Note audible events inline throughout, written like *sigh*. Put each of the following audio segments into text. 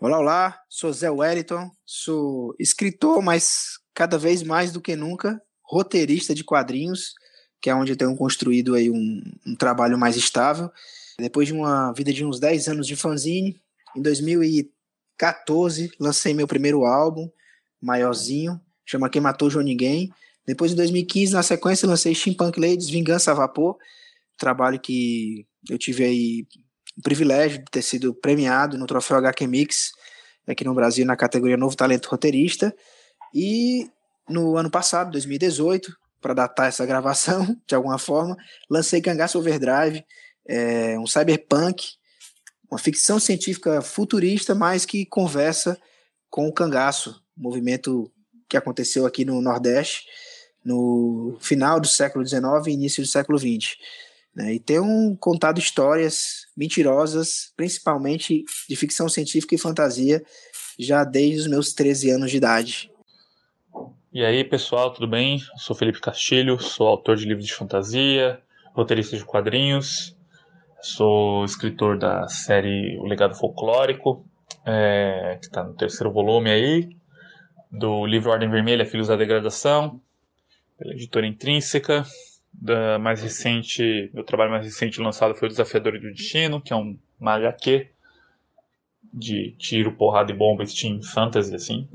Olá, olá, sou Zé Wellington, sou escritor, mas cada vez mais do que nunca, roteirista de quadrinhos, que é onde eu tenho construído aí um, um trabalho mais estável. Depois de uma vida de uns 10 anos de fanzine, em 2014 lancei meu primeiro álbum, maiorzinho, chama Quem Matou João Ninguém. Depois, em 2015, na sequência, lancei Steampunk Ladies, Vingança a Vapor, trabalho que eu tive aí o privilégio de ter sido premiado no troféu HQ Mix aqui no Brasil na categoria Novo Talento Roteirista. E no ano passado, 2018, para datar essa *laughs* gravação de alguma forma, lancei Cangaço Overdrive, é, um cyberpunk, uma ficção científica futurista, mas que conversa com o cangaço, movimento que aconteceu aqui no Nordeste no final do século XIX e início do século XX. Né? E tenho contado histórias mentirosas, principalmente de ficção científica e fantasia, já desde os meus 13 anos de idade. E aí, pessoal, tudo bem? Eu sou Felipe Castilho, sou autor de livros de fantasia, roteirista de quadrinhos, sou escritor da série O Legado Folclórico, é, que está no terceiro volume aí, do livro Ordem Vermelha, Filhos da Degradação, pela editora Intrínseca, da mais recente, meu trabalho mais recente lançado foi o Desafiador do Destino, que é um, HQ de tiro, porrada e bomba, Steam Fantasy, assim.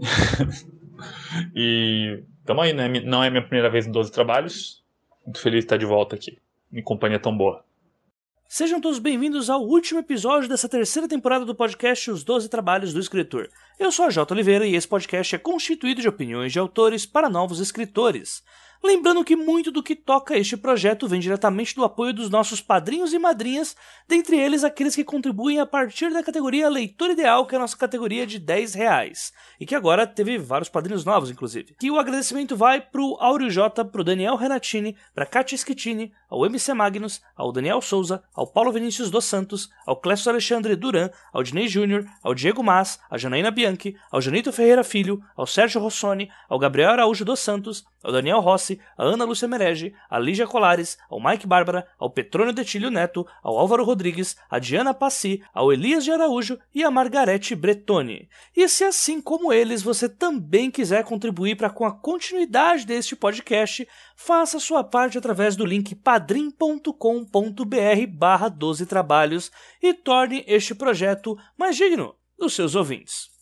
*laughs* e tamo aí, né? Não é minha primeira vez em 12 trabalhos. Muito feliz de estar de volta aqui, em companhia tão boa. Sejam todos bem-vindos ao último episódio dessa terceira temporada do podcast Os Doze Trabalhos do Escritor. Eu sou a Jota Oliveira e esse podcast é constituído de opiniões de autores para novos escritores. Lembrando que muito do que toca este projeto vem diretamente do apoio dos nossos padrinhos e madrinhas, dentre eles aqueles que contribuem a partir da categoria Leitor Ideal, que é a nossa categoria de 10 reais. E que agora teve vários padrinhos novos, inclusive. Que o agradecimento vai pro Áureo J, pro Daniel Renatini, pra Katia Schettini, ao MC Magnus, ao Daniel Souza, ao Paulo Vinícius dos Santos, ao Clécio Alexandre Duran, ao Dinei Júnior, ao Diego Mas, à Janaína Bianchi, ao Janito Ferreira Filho, ao Sérgio Rossoni, ao Gabriel Araújo dos Santos, ao Daniel Rossi, a Ana Lúcia Merege, a Lígia Colares, ao Mike Bárbara, ao Petrônio Detilho Neto, ao Álvaro Rodrigues, a Diana Passi, ao Elias de Araújo e a Margarete Bretoni. E se assim como eles você também quiser contribuir para com a continuidade deste podcast, faça sua parte através do link padrim.com.br barra 12 trabalhos e torne este projeto mais digno dos seus ouvintes.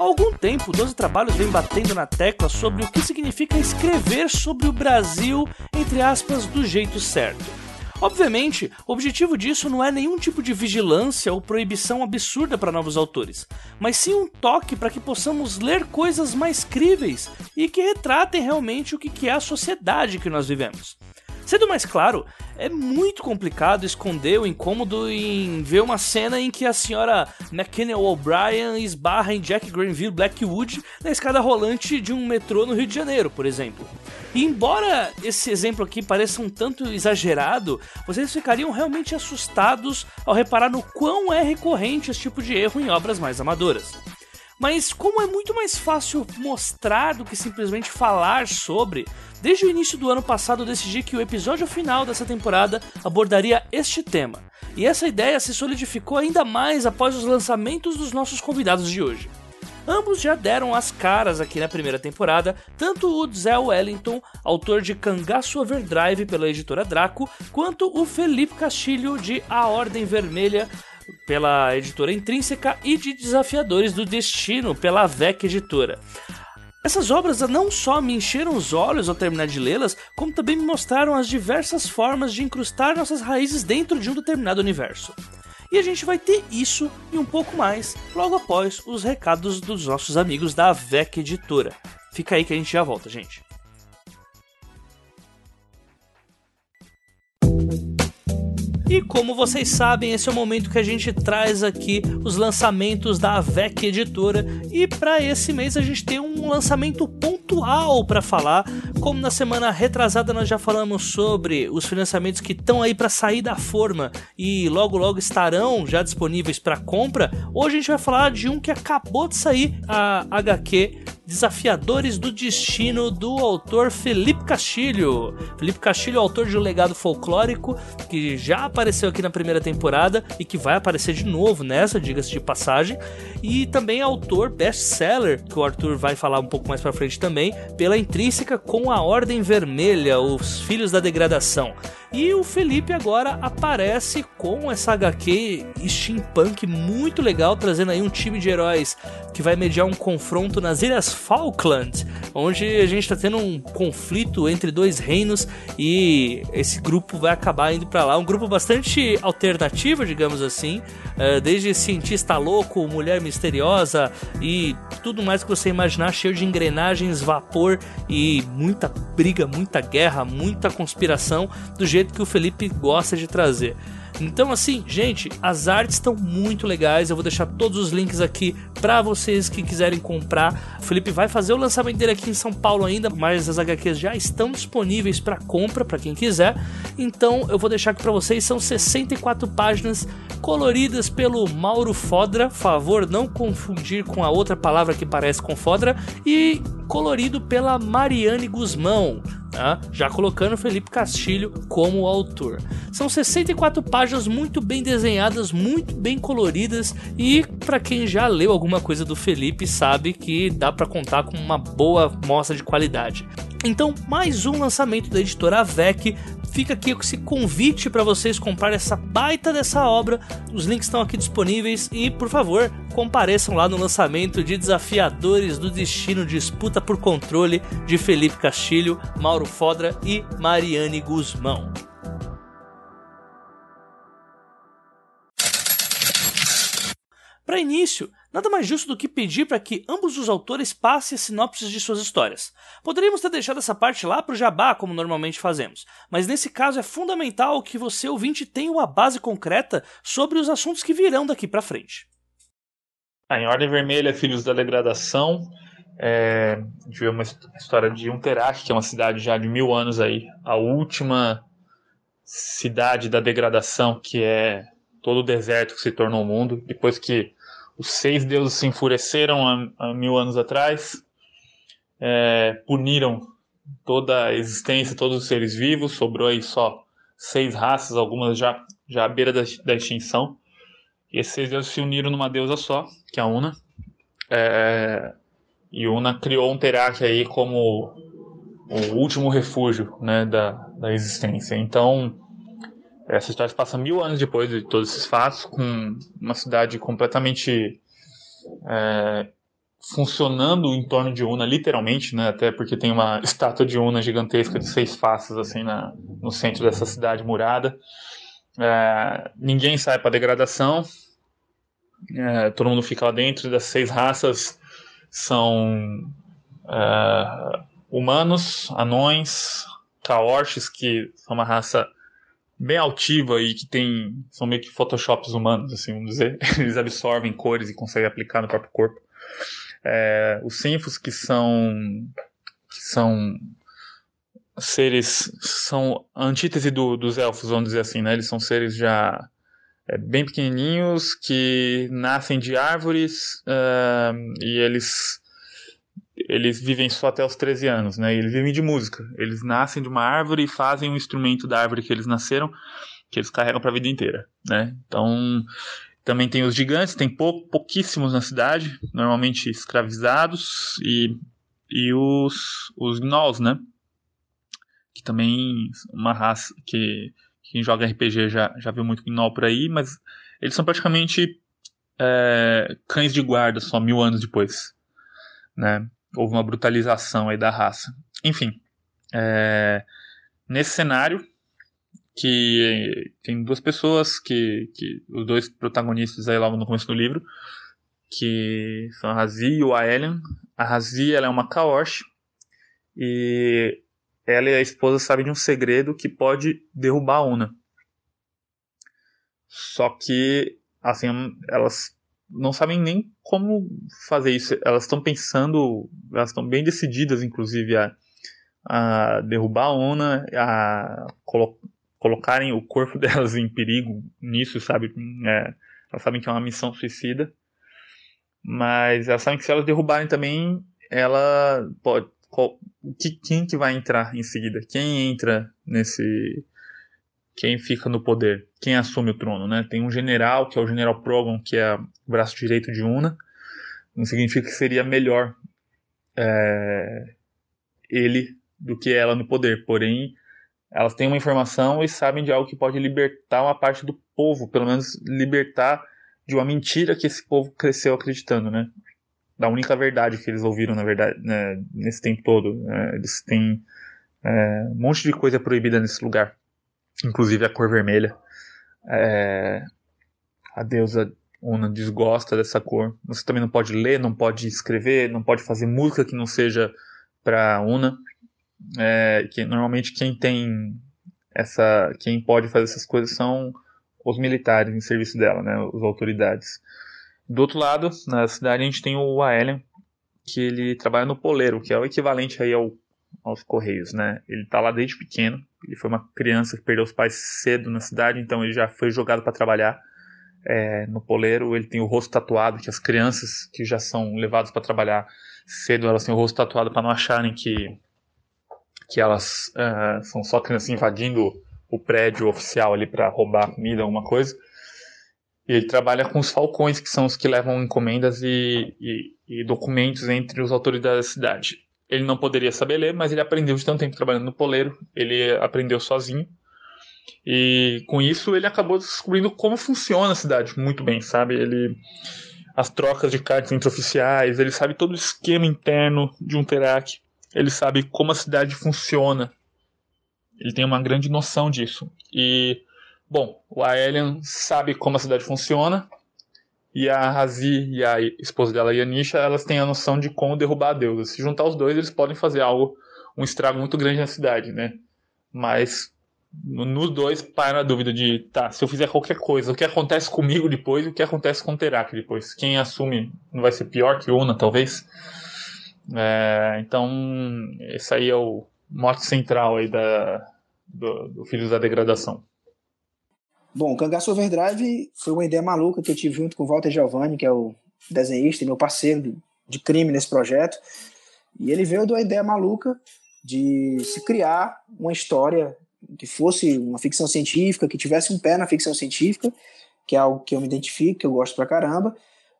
Há algum tempo, 12 Trabalhos vem batendo na tecla sobre o que significa escrever sobre o Brasil, entre aspas, do jeito certo. Obviamente, o objetivo disso não é nenhum tipo de vigilância ou proibição absurda para novos autores, mas sim um toque para que possamos ler coisas mais críveis e que retratem realmente o que é a sociedade que nós vivemos. Sendo mais claro, é muito complicado esconder o incômodo em ver uma cena em que a senhora McKinney O'Brien esbarra em Jack Granville Blackwood na escada rolante de um metrô no Rio de Janeiro, por exemplo. E embora esse exemplo aqui pareça um tanto exagerado, vocês ficariam realmente assustados ao reparar no quão é recorrente esse tipo de erro em obras mais amadoras. Mas como é muito mais fácil mostrar do que simplesmente falar sobre, desde o início do ano passado eu decidi que o episódio final dessa temporada abordaria este tema. E essa ideia se solidificou ainda mais após os lançamentos dos nossos convidados de hoje. Ambos já deram as caras aqui na primeira temporada, tanto o Zé Wellington, autor de Cangaço Overdrive pela editora Draco, quanto o Felipe Castilho de A Ordem Vermelha pela editora Intrínseca e de Desafiadores do Destino pela VEC Editora. Essas obras não só me encheram os olhos ao terminar de lê-las, como também me mostraram as diversas formas de incrustar nossas raízes dentro de um determinado universo. E a gente vai ter isso e um pouco mais logo após os recados dos nossos amigos da VEC Editora. Fica aí que a gente já volta, gente. E como vocês sabem, esse é o momento que a gente traz aqui os lançamentos da AVEC Editora. E para esse mês a gente tem um lançamento pontual para falar. Como na semana retrasada nós já falamos sobre os financiamentos que estão aí para sair da forma e logo logo estarão já disponíveis para compra, hoje a gente vai falar de um que acabou de sair, a HQ Desafiadores do Destino, do autor Felipe Castilho. Felipe Castilho é autor de um legado folclórico que já apareceu aqui na primeira temporada e que vai aparecer de novo nessa, diga-se de passagem. E também é autor best-seller, que o Arthur vai falar um pouco mais pra frente também, pela intrínseca com a Ordem Vermelha, Os Filhos da Degradação. E o Felipe agora aparece com essa HQ steampunk muito legal, trazendo aí um time de heróis que vai mediar um confronto nas Ilhas Falkland, onde a gente está tendo um conflito entre dois reinos e esse grupo vai acabar indo para lá. Um grupo bastante alternativo, digamos assim, eh, desde cientista louco, mulher misteriosa e tudo mais que você imaginar, cheio de engrenagens, vapor e muita briga, muita guerra, muita conspiração, do jeito que o Felipe gosta de trazer. Então, assim, gente, as artes estão muito legais. Eu vou deixar todos os links aqui para vocês que quiserem comprar. O Felipe vai fazer o lançamento dele aqui em São Paulo ainda, mas as HQs já estão disponíveis para compra para quem quiser. Então, eu vou deixar aqui para vocês. São 64 páginas coloridas pelo Mauro Fodra. Favor não confundir com a outra palavra que parece com Fodra. E colorido pela Mariane Guzmão tá? já colocando Felipe Castilho como autor. São 64 páginas muito bem desenhadas, muito bem coloridas e para quem já leu alguma coisa do Felipe sabe que dá para contar com uma boa mostra de qualidade. Então, mais um lançamento da editora AVEC fica aqui esse convite para vocês comprar essa baita dessa obra. Os links estão aqui disponíveis e, por favor, compareçam lá no lançamento de Desafiadores do Destino Disputa por Controle de Felipe Castilho, Mauro Fodra e Mariane Guzmão. Para início, nada mais justo do que pedir para que ambos os autores passem as sinopses de suas histórias. Poderíamos ter deixado essa parte lá para o jabá, como normalmente fazemos, mas nesse caso é fundamental que você, ouvinte, tenha uma base concreta sobre os assuntos que virão daqui para frente. Ah, em Ordem Vermelha, Filhos da Degradação, é, a gente vê uma história de Unterach, que é uma cidade já de mil anos aí, a última cidade da degradação, que é todo o deserto que se tornou o mundo, depois que os seis deuses se enfureceram há, há mil anos atrás, é, puniram toda a existência, todos os seres vivos, sobrou aí só seis raças, algumas já, já à beira da, da extinção. E esses seis deuses se uniram numa deusa só, que é a Una. É, e Una criou um Teraki aí como o último refúgio né, da, da existência. Então, essa história se passa mil anos depois de todos esses fatos, com uma cidade completamente é, funcionando em torno de Una, literalmente, né? Até porque tem uma *laughs* estátua de Una gigantesca de seis faces assim na, no centro dessa cidade murada. É, ninguém sai para degradação. É, todo mundo fica lá dentro. Das seis raças são é, humanos, anões, caorches, que são uma raça bem altiva e que tem são meio que photoshops humanos, assim, vamos dizer. *laughs* Eles absorvem cores e conseguem aplicar no próprio corpo. É, os sinfos que são que são seres são a antítese do, dos elfos, vamos dizer assim, né? Eles são seres já é, bem pequenininhos que nascem de árvores uh, e eles eles vivem só até os 13 anos, né? Eles vivem de música. Eles nascem de uma árvore e fazem um instrumento da árvore que eles nasceram, que eles carregam para a vida inteira, né? Então, também tem os gigantes, tem pou, pouquíssimos na cidade, normalmente escravizados, e, e os, os gnolls, né? Que também uma raça que quem joga RPG já, já viu muito gnoll por aí, mas eles são praticamente é, cães de guarda só mil anos depois, né? Houve uma brutalização aí da raça. Enfim, é, nesse cenário que tem duas pessoas que, que os dois protagonistas aí logo no começo do livro que são a Razi e o Aelian. A Razi ela é uma Kaosh e ela e a esposa sabem de um segredo que pode derrubar a Una. Só que assim elas não sabem nem como fazer isso. Elas estão pensando, elas estão bem decididas, inclusive, a, a derrubar a ONA, a colo colocarem o corpo *laughs* delas em perigo nisso, sabe? É, elas sabem que é uma missão suicida, mas elas sabem que se elas derrubarem também, ela pode. Qual, que, quem que vai entrar em seguida? Quem entra nesse. Quem fica no poder? Quem assume o trono, né? Tem um general, que é o general Progon, que é o braço direito de Una. Não significa que seria melhor é, ele do que ela no poder. Porém, elas têm uma informação e sabem de algo que pode libertar uma parte do povo, pelo menos libertar de uma mentira que esse povo cresceu acreditando, né? Da única verdade que eles ouviram, na verdade, né, nesse tempo todo. Né? Eles têm é, um monte de coisa proibida nesse lugar, inclusive a cor vermelha. É, a deusa Una desgosta dessa cor. Você também não pode ler, não pode escrever, não pode fazer música que não seja para Una é, que normalmente quem tem essa, quem pode fazer essas coisas são os militares em serviço dela, né, as autoridades. Do outro lado, na cidade a gente tem o Aelian, que ele trabalha no poleiro, que é o equivalente aí ao, aos correios, né? Ele tá lá desde pequeno. Ele foi uma criança que perdeu os pais cedo na cidade, então ele já foi jogado para trabalhar é, no poleiro. Ele tem o rosto tatuado, que as crianças que já são levadas para trabalhar cedo, elas têm o rosto tatuado para não acharem que que elas uh, são só crianças invadindo o prédio oficial ali para roubar comida, alguma coisa. E ele trabalha com os falcões, que são os que levam encomendas e, e, e documentos entre as autoridades da cidade. Ele não poderia saber ler, mas ele aprendeu de tanto tempo trabalhando no poleiro, ele aprendeu sozinho. E com isso ele acabou descobrindo como funciona a cidade muito bem, sabe? Ele as trocas de cartas entre oficiais, ele sabe todo o esquema interno de um Terak ele sabe como a cidade funciona. Ele tem uma grande noção disso. E, bom, o Aelian sabe como a cidade funciona. E a Razi e a esposa dela, Yanisha, elas têm a noção de como derrubar a deusa. Se juntar os dois, eles podem fazer algo, um estrago muito grande na cidade, né? Mas nos dois para a dúvida de, tá, se eu fizer qualquer coisa, o que acontece comigo depois e o que acontece com o Terak depois? Quem assume não vai ser pior que Una, talvez? É, então, esse aí é o mote central aí da, do, do Filhos da Degradação. Bom, Cangaço Overdrive foi uma ideia maluca que eu tive junto com o Walter Giovanni, que é o desenhista e meu parceiro de, de crime nesse projeto. E ele veio da ideia maluca de se criar uma história que fosse uma ficção científica, que tivesse um pé na ficção científica, que é algo que eu me identifico, que eu gosto pra caramba,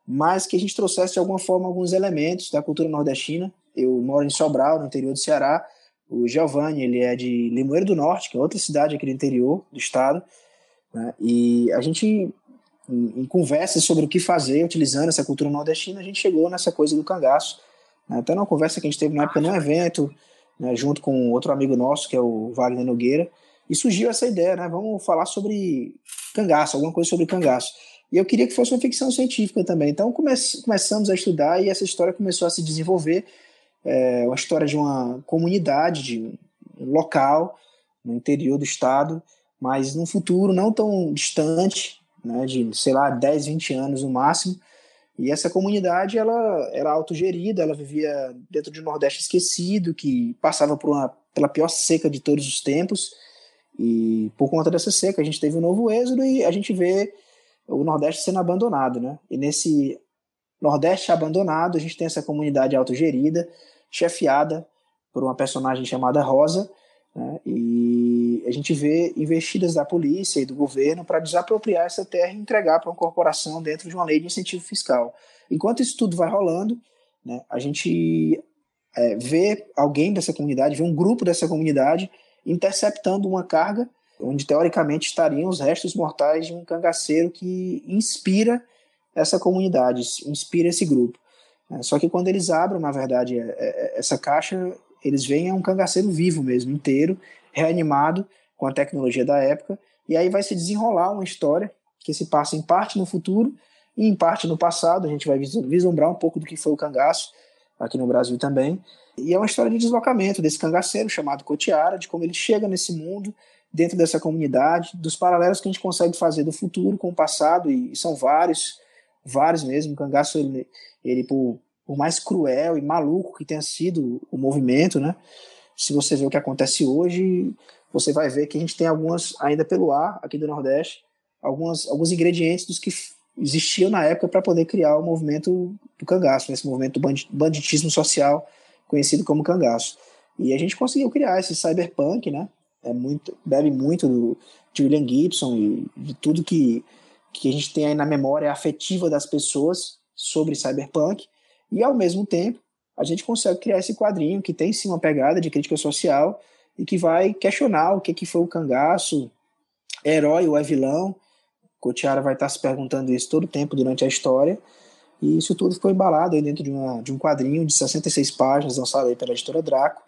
mas que a gente trouxesse de alguma forma alguns elementos da cultura nordestina. Eu moro em Sobral, no interior do Ceará. O Giovanni, ele é de Limoeiro do Norte, que é outra cidade aqui no interior do estado. Né? E a gente, em, em conversas sobre o que fazer utilizando essa cultura nordestina, a gente chegou nessa coisa do cangaço. Né? Até numa conversa que a gente teve na época num evento, né, junto com outro amigo nosso, que é o Wagner Nogueira, e surgiu essa ideia, né? Vamos falar sobre cangaço, alguma coisa sobre cangaço. E eu queria que fosse uma ficção científica também. Então come começamos a estudar e essa história começou a se desenvolver. É uma história de uma comunidade, de um local no interior do estado, mas num futuro não tão distante, né, de, sei lá, 10, 20 anos no máximo. E essa comunidade, ela era autogerida, ela vivia dentro de um Nordeste esquecido, que passava por uma, pela pior seca de todos os tempos. E por conta dessa seca, a gente teve um novo êxodo e a gente vê o Nordeste sendo abandonado, né? E nesse Nordeste abandonado, a gente tem essa comunidade autogerida, chefiada por uma personagem chamada Rosa, né? e a gente vê investidas da polícia e do governo para desapropriar essa terra e entregar para uma corporação dentro de uma lei de incentivo fiscal. Enquanto isso tudo vai rolando, né, a gente é, vê alguém dessa comunidade, vê um grupo dessa comunidade interceptando uma carga onde teoricamente estariam os restos mortais de um cangaceiro que inspira essa comunidade, inspira esse grupo. É, só que quando eles abrem, na verdade, é, é, essa caixa, eles veem um cangaceiro vivo mesmo, inteiro, reanimado com a tecnologia da época, e aí vai se desenrolar uma história que se passa em parte no futuro e em parte no passado. A gente vai vislumbrar um pouco do que foi o cangaço aqui no Brasil também. E é uma história de deslocamento desse cangaceiro chamado Cotiara, de como ele chega nesse mundo, dentro dessa comunidade, dos paralelos que a gente consegue fazer do futuro com o passado, e são vários, vários mesmo. O cangaço, ele, ele por, por mais cruel e maluco que tenha sido o movimento, né? Se você vê o que acontece hoje, você vai ver que a gente tem algumas, ainda pelo ar, aqui do Nordeste, algumas, alguns ingredientes dos que existiam na época para poder criar o movimento do cangaço, né, esse movimento do banditismo social conhecido como cangaço. E a gente conseguiu criar esse cyberpunk, né? É muito, bebe muito do, de William Gibson e de tudo que, que a gente tem aí na memória afetiva das pessoas sobre cyberpunk. E ao mesmo tempo, a gente consegue criar esse quadrinho que tem sim uma pegada de crítica social e que vai questionar o que, que foi o cangaço, herói ou é vilão. Cotiara vai estar se perguntando isso todo o tempo durante a história. E isso tudo ficou embalado aí dentro de, uma, de um quadrinho de 66 páginas, lançado aí pela editora Draco,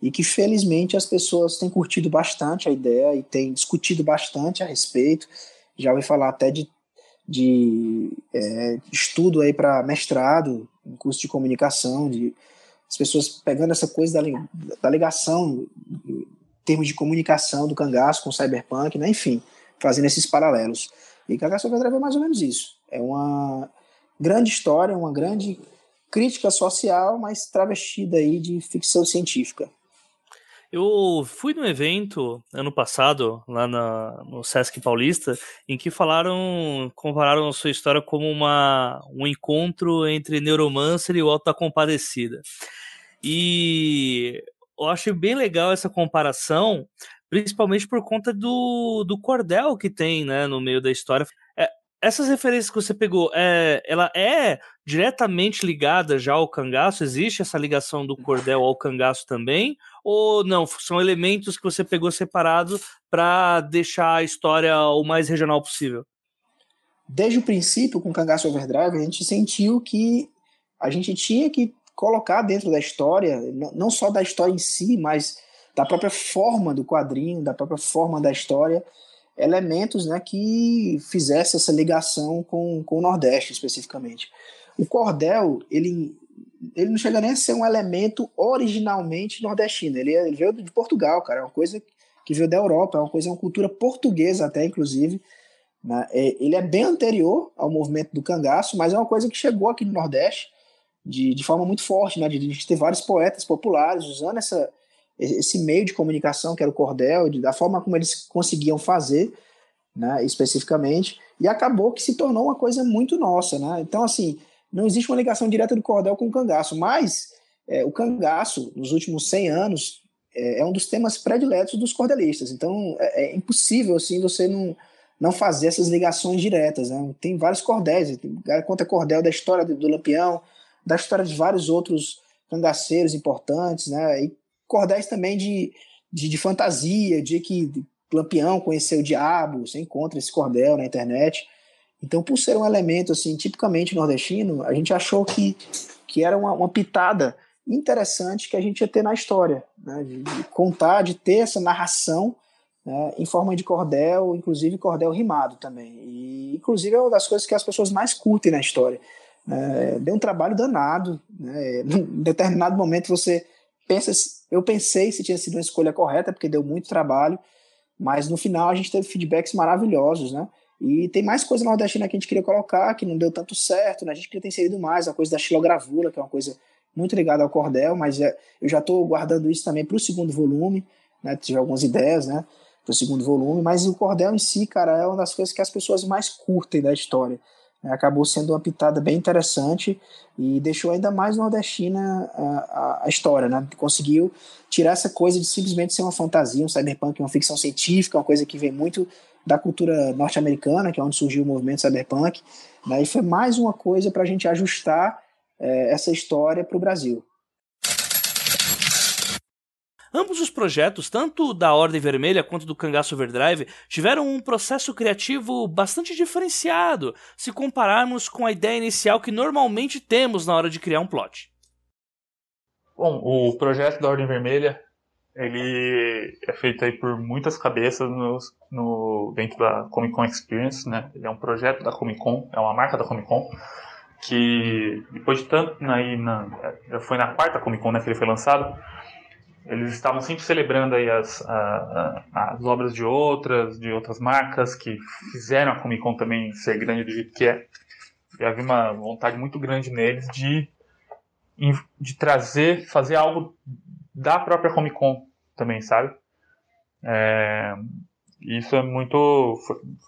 e que felizmente as pessoas têm curtido bastante a ideia e têm discutido bastante a respeito. Já ouvi falar até de, de é, estudo aí para mestrado, em curso de comunicação, de as pessoas pegando essa coisa da, da ligação em termos de comunicação do cangaço com o cyberpunk, né? enfim, fazendo esses paralelos. E Cangaço Overdrive é mais ou menos isso. É uma grande história, uma grande crítica social, mas travestida aí de ficção científica. Eu fui num evento ano passado, lá na, no Sesc Paulista, em que falaram, compararam a sua história como uma, um encontro entre Neuromancer e o Alto da Compadecida. E eu achei bem legal essa comparação, principalmente por conta do, do cordel que tem né, no meio da história. Essas referências que você pegou, é, ela é diretamente ligada já ao cangaço? Existe essa ligação do cordel ao cangaço também? Ou não? São elementos que você pegou separado para deixar a história o mais regional possível? Desde o princípio, com o Cangaço Overdrive, a gente sentiu que a gente tinha que colocar dentro da história, não só da história em si, mas da própria forma do quadrinho, da própria forma da história, elementos né, que fizesse essa ligação com, com o Nordeste especificamente. O cordel, ele, ele não chega nem a ser um elemento originalmente nordestino, ele, ele veio de Portugal, cara, é uma coisa que veio da Europa, é uma coisa, é uma cultura portuguesa até, inclusive, né? é, ele é bem anterior ao movimento do cangaço, mas é uma coisa que chegou aqui no Nordeste, de, de forma muito forte, né? De, de ter vários poetas populares usando essa, esse meio de comunicação que era o cordel, de, da forma como eles conseguiam fazer, né? Especificamente, e acabou que se tornou uma coisa muito nossa, né? Então, assim, não existe uma ligação direta do cordel com o cangaço, mas é, o cangaço, nos últimos 100 anos, é, é, um dos temas prediletos dos cordelistas. Então, é, é impossível, assim, você não não fazer essas ligações diretas. Né? Tem vários cordéis, tem, conta cordel da história do, do Lampião, da história de vários outros cangaceiros importantes, né? E cordéis também de, de, de fantasia, de que Lampião conheceu o diabo, você encontra esse cordel na internet. Então, por ser um elemento assim tipicamente nordestino, a gente achou que, que era uma, uma pitada interessante que a gente ia ter na história, né? de, de contar, de ter essa narração né? em forma de cordel, inclusive cordel rimado também. E, inclusive, é uma das coisas que as pessoas mais curtem na história. É, deu um trabalho danado. Né? Em determinado momento você pensa, eu pensei se tinha sido uma escolha correta, porque deu muito trabalho, mas no final a gente teve feedbacks maravilhosos, né? E tem mais coisa nordestina que a gente queria colocar, que não deu tanto certo, né? A gente queria ter inserido mais, a coisa da xilogravura, que é uma coisa muito ligada ao cordel, mas é, eu já estou guardando isso também para o segundo volume, né? Tive algumas ideias, né? Para o segundo volume, mas o cordel em si, cara, é uma das coisas que as pessoas mais curtem da história. Né, acabou sendo uma pitada bem interessante e deixou ainda mais nordestina a, a, a, história, né? Conseguiu tirar essa coisa de simplesmente ser uma fantasia, um cyberpunk, uma ficção científica, uma coisa que vem muito da cultura norte-americana, que é onde surgiu o movimento cyberpunk, né? E foi mais uma coisa para a gente ajustar é, essa história para o Brasil. Ambos os projetos, tanto da Ordem Vermelha quanto do Cangaço Overdrive, tiveram um processo criativo bastante diferenciado se compararmos com a ideia inicial que normalmente temos na hora de criar um plot. Bom, o projeto da Ordem Vermelha ele é feito aí por muitas cabeças no, no, dentro da Comic Con Experience, né? Ele é um projeto da Comic Con, é uma marca da Comic Con, que depois de tanto aí na, já foi na quarta Comic Con né, que ele foi lançado, eles estavam sempre celebrando aí as, a, a, as obras de outras, de outras marcas que fizeram a Comic Con também ser grande do jeito que é. E havia uma vontade muito grande neles de, de trazer, fazer algo da própria Comic Con também, sabe? É, isso é muito.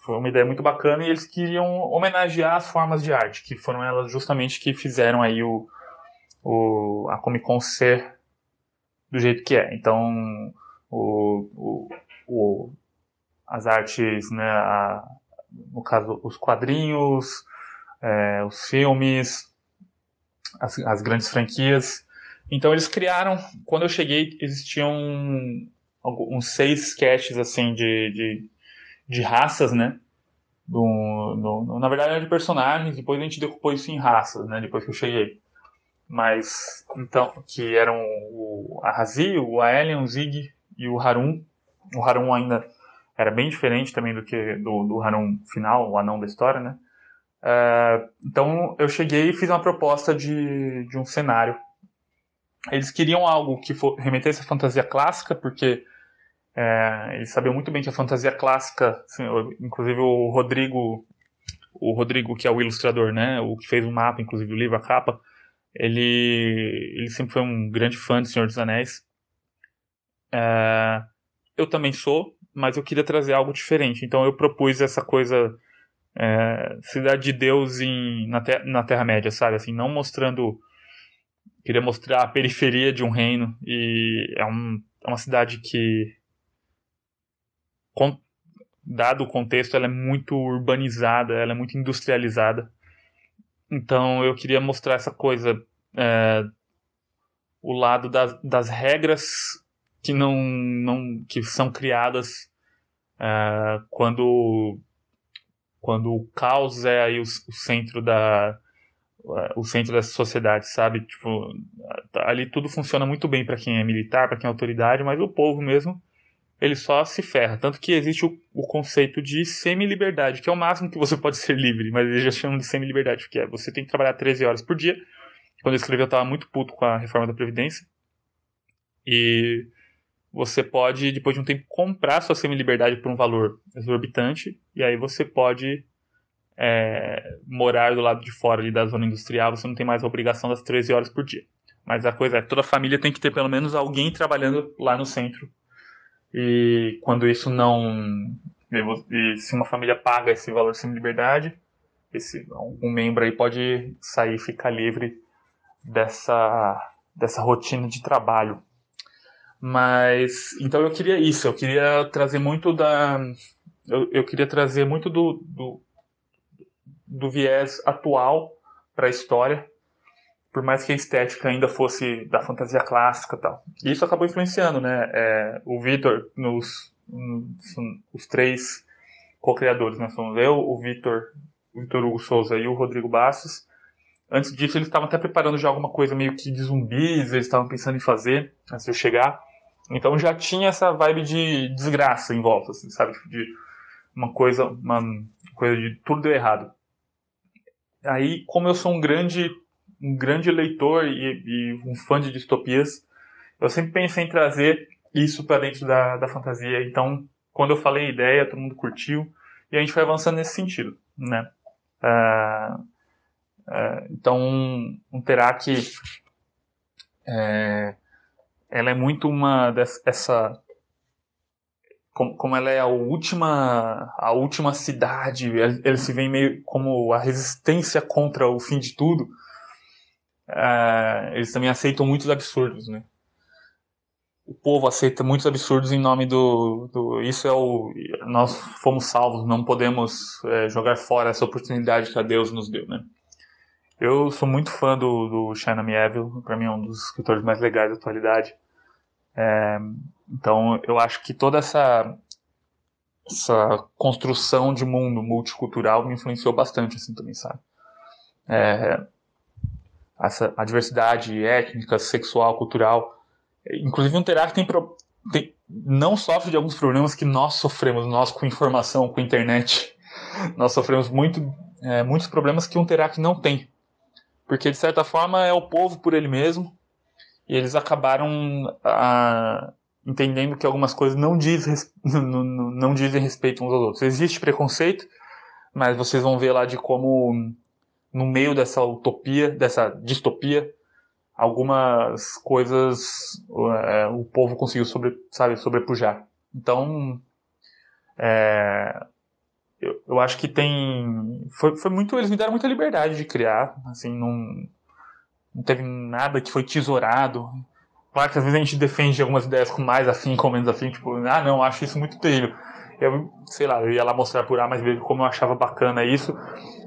Foi uma ideia muito bacana e eles queriam homenagear as formas de arte, que foram elas justamente que fizeram aí o, o, a Comic Con ser do jeito que é. Então, o, o, o as artes, né, a, no caso, os quadrinhos, é, os filmes, as, as grandes franquias. Então, eles criaram. Quando eu cheguei, existiam uns seis sketches assim de, de, de raças, né? Do, do, na verdade era de personagens, depois a gente decupou isso em raças, né? Depois que eu cheguei. Mas, então, que eram o, a Razi, o Aelian, o Zig e o Harun. O Harun ainda era bem diferente também do que do, do Harun final, o anão da história, né? Uh, então eu cheguei e fiz uma proposta de, de um cenário. Eles queriam algo que for, remetesse à fantasia clássica, porque é, eles sabiam muito bem que a fantasia clássica, assim, inclusive o Rodrigo, o Rodrigo que é o ilustrador, né, o que fez o mapa, inclusive o livro, a capa, ele, ele sempre foi um grande fã de Senhor dos Anéis. É, eu também sou, mas eu queria trazer algo diferente. Então eu propus essa coisa é, Cidade de Deus em, na, na Terra-média, sabe? Assim, não mostrando. Queria mostrar a periferia de um reino. E é, um, é uma cidade que dado o contexto, ela é muito urbanizada, ela é muito industrializada. Então eu queria mostrar essa coisa, é, o lado das, das regras que não, não que são criadas é, quando quando o caos é aí o, o centro da o centro da sociedade, sabe? Tipo, ali tudo funciona muito bem para quem é militar, para quem é autoridade, mas o povo mesmo ele só se ferra. Tanto que existe o, o conceito de semi-liberdade, que é o máximo que você *laughs* pode ser livre, mas eles já chamam de semi-liberdade, que é você tem que trabalhar 13 horas por dia. Quando eu escrevi, eu estava muito puto com a reforma da Previdência. E você pode, depois de um tempo, comprar sua semi-liberdade por um valor exorbitante, e aí você pode é, morar do lado de fora ali da zona industrial, você não tem mais a obrigação das 13 horas por dia. Mas a coisa é, toda família tem que ter pelo menos alguém trabalhando lá no centro e quando isso não. E se uma família paga esse valor sem liberdade, esse, algum membro aí pode sair e ficar livre dessa, dessa rotina de trabalho. Mas. Então eu queria isso, eu queria trazer muito da. Eu, eu queria trazer muito do, do, do viés atual para a história por mais que a estética ainda fosse da fantasia clássica e tal. E isso acabou influenciando, né? É, o Vitor, nos, nos, os três co-criadores, né? Somos eu, o Vitor, o Vitor Hugo Souza e o Rodrigo Bastos. Antes disso, eles estavam até preparando já alguma coisa meio que de zumbis, eles estavam pensando em fazer, antes de eu chegar. Então já tinha essa vibe de desgraça em volta, assim, sabe? Tipo, de uma coisa, uma coisa de tudo deu errado. Aí, como eu sou um grande um grande leitor e, e, um fã de distopias, eu sempre pensei em trazer isso para dentro da, da fantasia. Então, quando eu falei a ideia, todo mundo curtiu e a gente foi avançando nesse sentido, né? Uh, uh, então, um, um Terak, é, ela é muito uma dessa como, como ela é a última a última cidade, ele se vê meio como a resistência contra o fim de tudo uh, eles também aceitam muitos absurdos, né? O povo aceita muitos absurdos em nome do, do isso é o nós fomos salvos, não podemos é, jogar fora essa oportunidade que a Deus nos deu, né? Eu sou muito fã do, do Mieville, para mim é um dos escritores mais legais da atualidade. É, então eu acho que toda essa essa construção de mundo multicultural me influenciou bastante assim também, sabe? É, essa a diversidade étnica, sexual, cultural. Inclusive um Terak tem, tem, não sofre de alguns problemas que nós sofremos, nós com informação, com internet. *laughs* Nós sofremos muito, é, muitos problemas que um Terak não tem. Porque de certa forma é o povo por ele mesmo. E eles acabaram a, entendendo que algumas coisas não, diz, *laughs* não, não dizem respeito uns aos outros. Existe preconceito, mas vocês vão ver lá de como no meio dessa utopia, dessa distopia, algumas coisas é, o povo conseguiu sobre, sabe, sobrepujar. Então, É, eu, eu acho que tem. Foi, foi muito. Eles me deram muita liberdade de criar. Assim, não, não teve nada que foi tesourado. Claro que às vezes a gente defende algumas ideias com mais afim, com menos afim, tipo, ah, não, acho isso muito terrível. Eu, sei lá, eu ia lá mostrar por A mais B como eu achava bacana isso,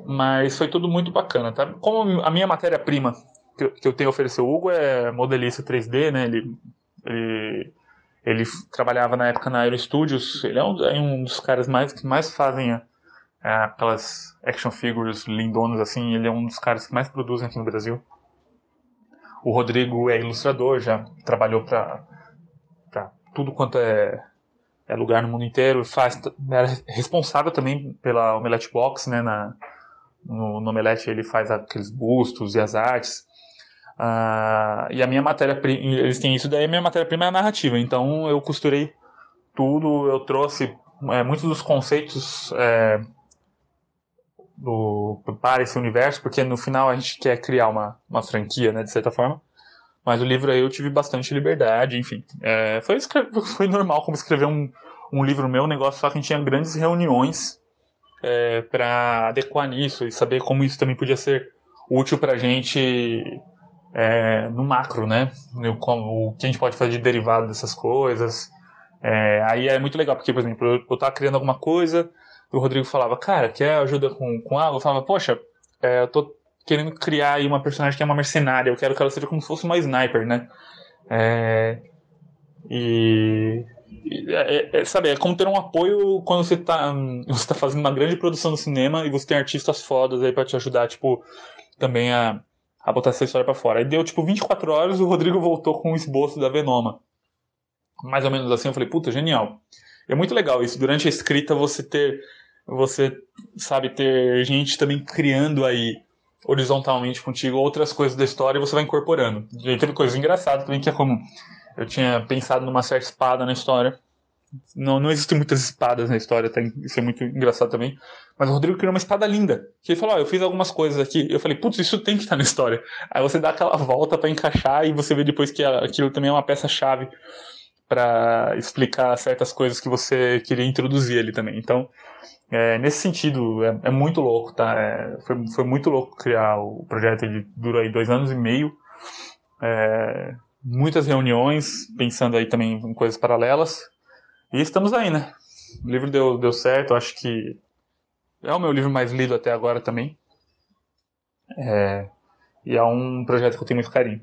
mas foi tudo muito bacana, tá? Como a minha matéria-prima que, que eu tenho a oferecer, o Hugo é modelista 3D, né? Ele, ele, ele trabalhava na época na Aero Studios, ele é um, é um dos caras mais, que mais fazem é, aquelas action figures lindonas assim, ele é um dos caras que mais produzem aqui no Brasil. O Rodrigo é ilustrador, já trabalhou para tudo quanto é, é, lugar no mundo inteiro. Faz, é responsável também pela Omelette Box, né? Na, no, no Omelette ele faz aqueles bustos e as artes. Uh, e a minha matéria-prima, eles têm isso daí, a minha matéria-prima é a narrativa. Então eu costurei tudo, eu trouxe é, muitos dos conceitos é, do, para esse universo, porque no final a gente quer criar uma, uma franquia, né, de certa forma. Mas o livro aí eu tive bastante liberdade, enfim. É, foi, *laughs* foi normal como escrever um, um livro meu, um negócio só que a gente tinha grandes reuniões é, para adequar nisso e saber como isso também podia ser útil para a gente é, no macro, né? O, que a gente pode fazer de derivado dessas coisas. É, aí é muito legal, porque, por exemplo, eu, eu tava criando alguma coisa, o Rodrigo falava, cara, quer ajuda com, com água? Eu falava, poxa, é, eu tô querendo criar aí uma personagem que é uma mercenária, eu quero que ela seja como se fosse uma sniper, né? É, e, é, é, sabe, é como ter um apoio quando você tá, você tá fazendo uma grande produção no cinema e você tem artistas fodas aí para te ajudar, tipo, também a, a botar essa história para fora. Aí deu, tipo, 24 horas o Rodrigo voltou com o esboço da Venoma. Mais ou menos assim, eu falei, puta, genial. É muito legal isso, durante a escrita você ter você sabe ter gente também criando aí horizontalmente contigo outras coisas da história e você vai incorporando. E teve coisas engraçadas também que é como eu tinha pensado numa certa espada na história. Não, não existem muitas espadas na história, tá? isso é muito engraçado também. Mas o Rodrigo criou uma espada linda. Que ele falou: oh, eu fiz algumas coisas aqui. Eu falei: Putz, isso tem que estar na história. Aí você dá aquela volta para encaixar e você vê depois que aquilo também é uma peça-chave para explicar certas coisas que você queria introduzir ali também. Então, é, nesse sentido, é, é, muito louco, tá? É, foi, foi muito louco criar o projeto, ele dura aí dois anos e meio. É, muitas reuniões, pensando aí também em coisas paralelas. E estamos aí, né? O livro deu, deu certo, acho que é o meu livro mais lido até agora também. É, e é um projeto que eu tenho muito carinho.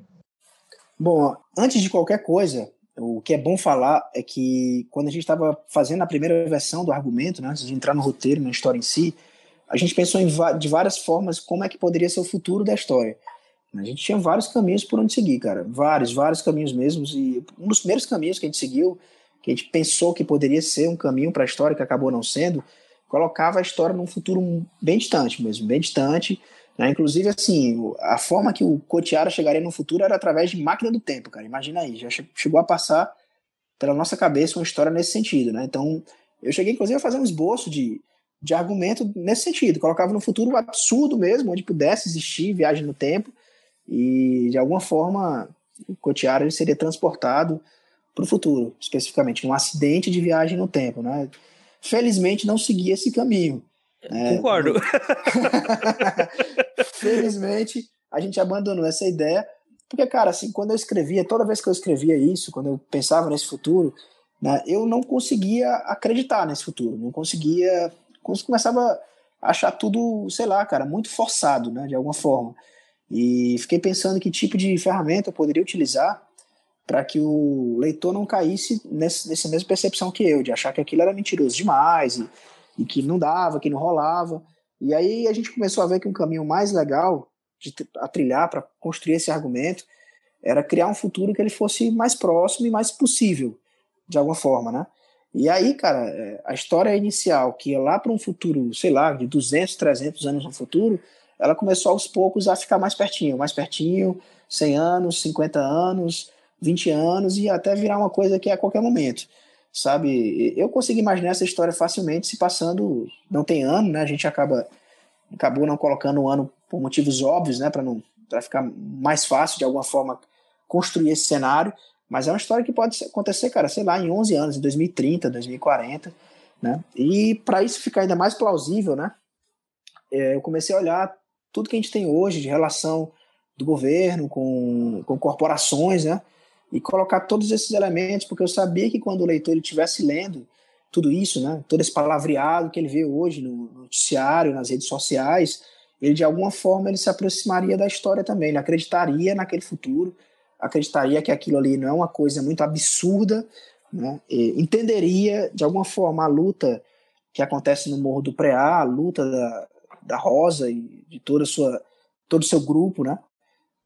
Bom, antes de qualquer coisa, o que é bom falar é que quando a gente estava fazendo a primeira versão do argumento, né, antes de entrar no roteiro, na história em si, a gente pensou de várias formas como é que poderia ser o futuro da história. A gente tinha vários caminhos por onde seguir, cara. Vários, vários caminhos mesmo. E um dos primeiros caminhos que a gente seguiu, que a gente pensou que poderia ser um caminho para a história, que acabou não sendo, colocava a história num futuro bem distante mesmo, bem distante, né? Inclusive, assim, a forma que o Cotiara chegaria no futuro era através de máquina do tempo, cara. Imagina aí, já chegou a passar pela nossa cabeça uma história nesse sentido, né? Então, eu cheguei, inclusive, a fazer um esboço de, de argumento nesse sentido. Colocava no futuro absurdo mesmo, onde pudesse existir viagem no tempo e, de alguma forma, o Cotiara seria transportado para o futuro, especificamente, um acidente de viagem no tempo, né? Felizmente, não seguia esse caminho. É, Concordo. *laughs* Felizmente, a gente abandonou essa ideia, porque, cara, assim, quando eu escrevia, toda vez que eu escrevia isso, quando eu pensava nesse futuro, né, eu não conseguia acreditar nesse futuro, não conseguia, começava a achar tudo, sei lá, cara, muito forçado, né, de alguma forma. E fiquei pensando que tipo de ferramenta eu poderia utilizar para que o leitor não caísse nesse, nessa mesma percepção que eu, de achar que aquilo era mentiroso demais e, e que não dava, que não rolava. E aí a gente começou a ver que um caminho mais legal de a trilhar para construir esse argumento era criar um futuro que ele fosse mais próximo e mais possível, de alguma forma, né? E aí, cara, é, a história inicial, que ia lá para um futuro, sei lá, de 200, 300 anos no futuro, ela começou aos poucos a ficar mais pertinho, mais pertinho, 100 anos, 50 anos, 20 anos e até virar uma coisa que é a qualquer momento sabe? Eu consigo imaginar essa história facilmente se passando, não tem ano, né? A gente acaba acabou não colocando o ano por motivos óbvios, né, para não para ficar mais fácil de alguma forma construir esse cenário, mas é uma história que pode acontecer, cara, sei lá, em 11 anos, em 2030, 2040. Né? E para isso ficar ainda mais plausível, né, é, eu comecei a olhar tudo que a gente tem hoje de relação do governo com, com corporações, né, e colocar todos esses elementos, porque eu sabia que quando o leitor estivesse lendo tudo isso, né, todo esse palavreado que ele vê hoje no noticiário, nas redes sociais, ele de alguma forma ele se aproximaria da história também, ele acreditaria naquele futuro, acreditaria que aquilo ali não é uma coisa muito absurda, né? entenderia de alguma forma a luta que acontece no Morro do Preá, a luta da, da Rosa e de toda sua, todo o seu grupo, né?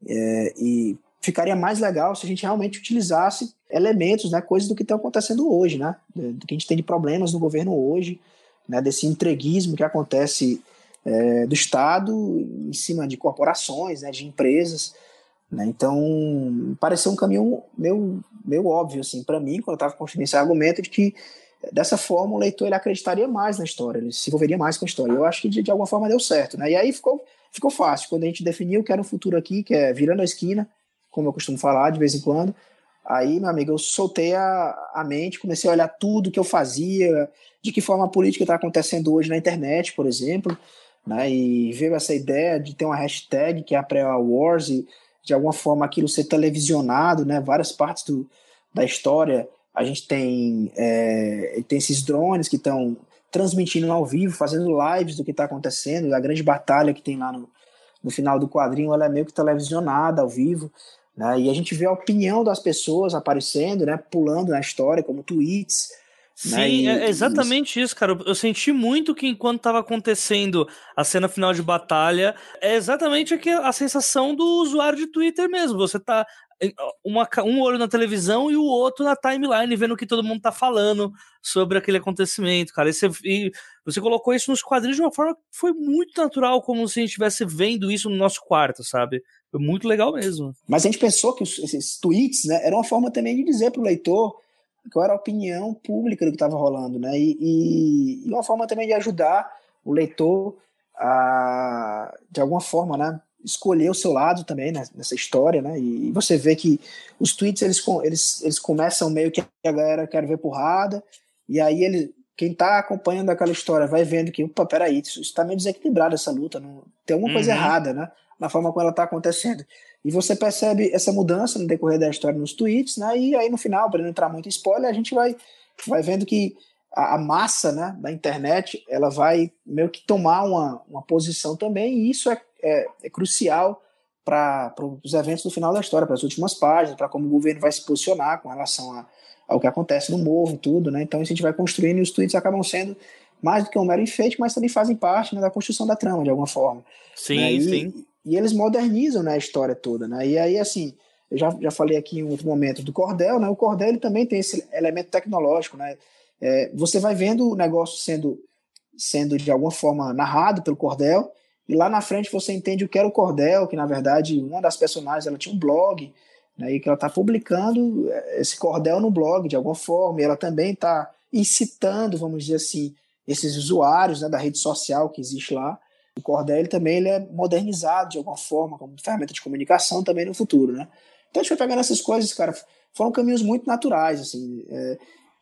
É, e ficaria mais legal se a gente realmente utilizasse elementos, né, coisas do que está acontecendo hoje, né, do que a gente tem de problemas no governo hoje, né, desse entreguismo que acontece é, do Estado em cima de corporações, né, de empresas, né? Então, pareceu um caminho meio, meio óbvio assim, para mim, quando eu estava construindo esse argumento, de que dessa forma o leitor ele acreditaria mais na história, ele se envolveria mais com a história. Eu acho que de, de alguma forma deu certo. Né? E aí ficou, ficou fácil. Quando a gente definiu que era um futuro aqui, que é virando a esquina, como eu costumo falar de vez em quando, aí, meu amigo, eu soltei a, a mente, comecei a olhar tudo que eu fazia, de que forma a política está acontecendo hoje na internet, por exemplo, né? e veio essa ideia de ter uma hashtag que é a pré-wars, e de alguma forma aquilo ser televisionado, né? Várias partes do, da história a gente tem é, tem esses drones que estão transmitindo ao vivo, fazendo lives do que está acontecendo, a grande batalha que tem lá no, no final do quadrinho, ela é meio que televisionada ao vivo, né? E a gente vê a opinião das pessoas aparecendo, né? Pulando na história, como tweets, Sim, né? e, é exatamente isso, cara. Eu senti muito que enquanto estava acontecendo a cena final de batalha, é exatamente a sensação do usuário de Twitter mesmo. Você tá uma, um olho na televisão e o outro na timeline, vendo o que todo mundo tá falando sobre aquele acontecimento, cara. E você, e você colocou isso nos quadrinhos de uma forma que foi muito natural, como se a gente estivesse vendo isso no nosso quarto, sabe? Foi muito legal mesmo. Mas a gente pensou que esses tweets, né, era uma forma também de dizer pro leitor qual era a opinião pública do que estava rolando, né? E, e, uma forma também de ajudar o leitor a, de alguma forma, né? Escolher o seu lado também né, nessa história, né? E você vê que os tweets eles, eles, eles começam meio que a galera quer ver porrada, e aí ele, quem está acompanhando aquela história vai vendo que, opa, peraí, isso está meio desequilibrado essa luta, não, tem alguma coisa uhum. errada, né? Na forma como ela está acontecendo. E você percebe essa mudança no decorrer da história nos tweets, né? E aí no final, para não entrar muito em spoiler, a gente vai, vai vendo que a, a, massa né, da internet ela vai meio que tomar uma, uma posição também, e isso é, é, é crucial para os eventos do final da história, para as últimas páginas, para como o governo vai se posicionar com relação a, ao que acontece no morro e tudo, né? Então a gente vai construindo e os tweets acabam sendo mais do que um mero enfeite, mas também fazem parte né, da construção da trama, de alguma forma. Sim, né? e, sim. E eles modernizam né, a história toda, né? E aí, assim, eu já, já falei aqui em outro momento do cordel, né? O cordel ele também tem esse elemento tecnológico, né? É, você vai vendo o negócio sendo, sendo de alguma forma narrado pelo cordel, e lá na frente você entende o que era o cordel, que na verdade uma das personagens ela tinha um blog, né, e que ela está publicando é, esse cordel no blog de alguma forma, e ela também está incitando, vamos dizer assim, esses usuários né, da rede social que existe lá, o Cordel também ele é modernizado de alguma forma, como ferramenta de comunicação também no futuro, né? Então a gente vai pegando essas coisas, cara, foram caminhos muito naturais, assim. É,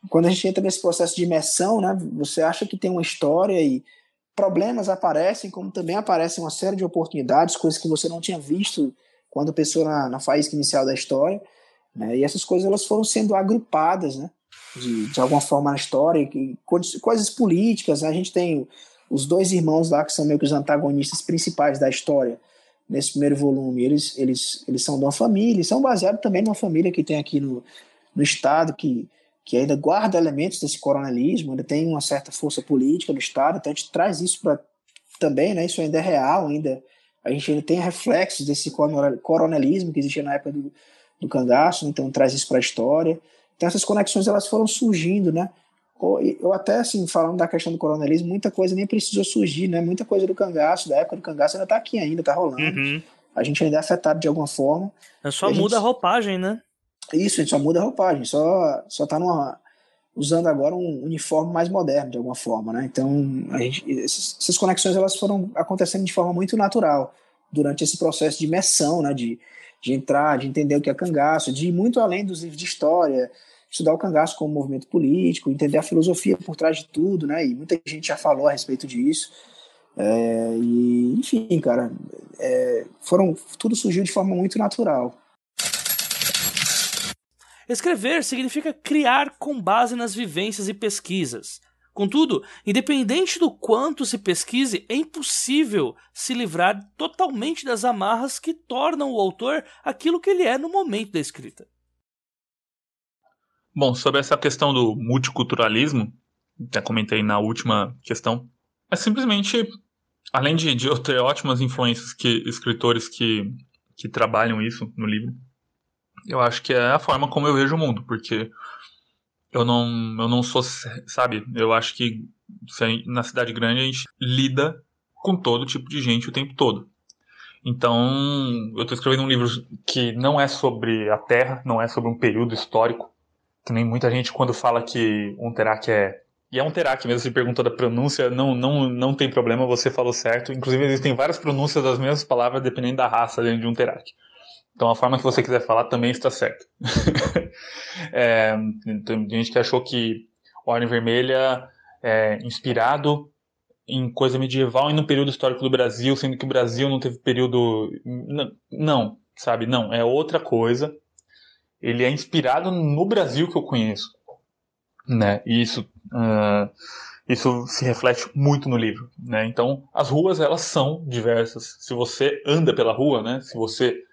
quando a gente entra nesse processo de imersão, né, você acha que tem uma história e problemas aparecem, como também aparecem uma série de oportunidades, coisas que você não tinha visto quando pensou na, na faísca inicial da história, né? E essas coisas elas foram sendo agrupadas, né? De, de alguma forma na história, e, coisas políticas, né? a gente tem os dois irmãos lá, que são meio que os antagonistas principais da história, nesse primeiro volume, eles, eles, eles são de uma família, são baseados também numa família que tem aqui no, no Estado, que, que ainda guarda elementos desse coronelismo, ainda tem uma certa força política no Estado, então a gente traz isso para também, né, isso ainda é real, ainda a gente ainda tem reflexos desse coronelismo que existia na época do, do cangaço, então traz isso para a história. Então essas conexões elas foram surgindo, né? eu até assim, falando da questão do coronelismo, muita coisa nem precisou surgir, né? Muita coisa do cangaço, da época do cangaço ainda tá aqui ainda, tá rolando. Uhum. A gente ainda é afetado de alguma forma. Só muda a, gente... a roupagem, né? Isso, a gente só muda a roupagem, só, só tá numa, usando agora um uniforme mais moderno, de alguma forma, né? Então, a gente, essas conexões elas foram acontecendo de forma muito natural durante esse processo de imersão, né? De, de entrar, de entender o que é cangaço, de ir muito além dos livros de história, estudar o cangaço como movimento político, entender a filosofia por trás de tudo, né? E muita gente já falou a respeito disso. É, e, enfim, cara, é, foram, tudo surgiu de forma muito natural. Escrever significa criar com base nas vivências e pesquisas. Contudo, independente do quanto se pesquise, é impossível se livrar totalmente das amarras que tornam o autor aquilo que ele é no momento da escrita. Bom, sobre essa questão do multiculturalismo, até comentei na última questão, é simplesmente, além de, de eu ter ótimas influências que escritores que, que trabalham isso no livro, eu acho que é a forma como eu vejo o mundo, porque eu não, eu não sou, sabe, eu acho que na cidade grande a gente lida com todo tipo de gente o tempo todo. Então, eu estou escrevendo um livro que não é sobre a Terra, não é sobre um período histórico, que nem muita gente quando fala que um Terak é e é um Terak mesmo, se perguntou da pronúncia, não, não, não tem problema, você falou certo. Inclusive, existem várias pronúncias das mesmas palavras dependendo da raça dentro de um Terak. Então a forma que você quiser falar também está certa. *laughs* é, tem gente que achou que Ordem Vermelha é inspirado em coisa medieval e no período histórico do Brasil, sendo que o Brasil não teve período. Não, não sabe? Não, é outra coisa. Ele é inspirado no Brasil que eu conheço. Né? E isso, uh, isso se reflete muito no livro. Né? Então, as ruas elas são diversas. Se você anda pela rua, né? se você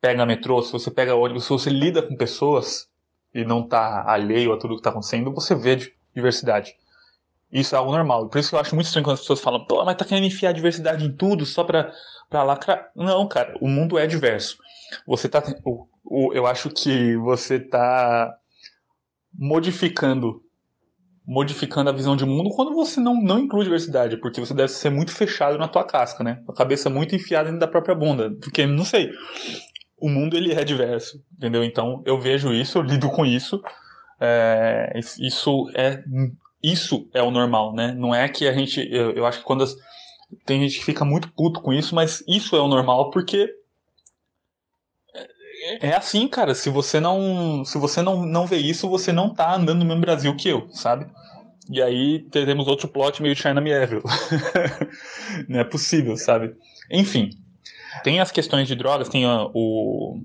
pega metrô, se você pega ônibus, se você lida com pessoas e não está alheio a tudo que está acontecendo, você vê diversidade. Isso é algo normal. Por isso que eu acho muito estranho quando as pessoas falam, pô, mas tá querendo enfiar diversidade em tudo só pra, pra lacrar. Não, cara, o mundo é diverso. Você tá. O, o, eu acho que você tá modificando modificando a visão de mundo quando você não, não inclui diversidade, porque você deve ser muito fechado na tua casca, né? A cabeça muito enfiada dentro da própria bunda. Porque, não sei, o mundo ele é diverso, entendeu? Então eu vejo isso, eu lido com isso. É, isso é isso é o normal, né? Não é que a gente, eu, eu acho que quando as, tem gente que fica muito puto com isso, mas isso é o normal porque é, é assim, cara. Se você não, se você não, não vê isso, você não tá andando no mesmo Brasil que eu, sabe? E aí teremos outro plot meio China Me Evil. *laughs* não é possível, sabe? Enfim, tem as questões de drogas, tem o,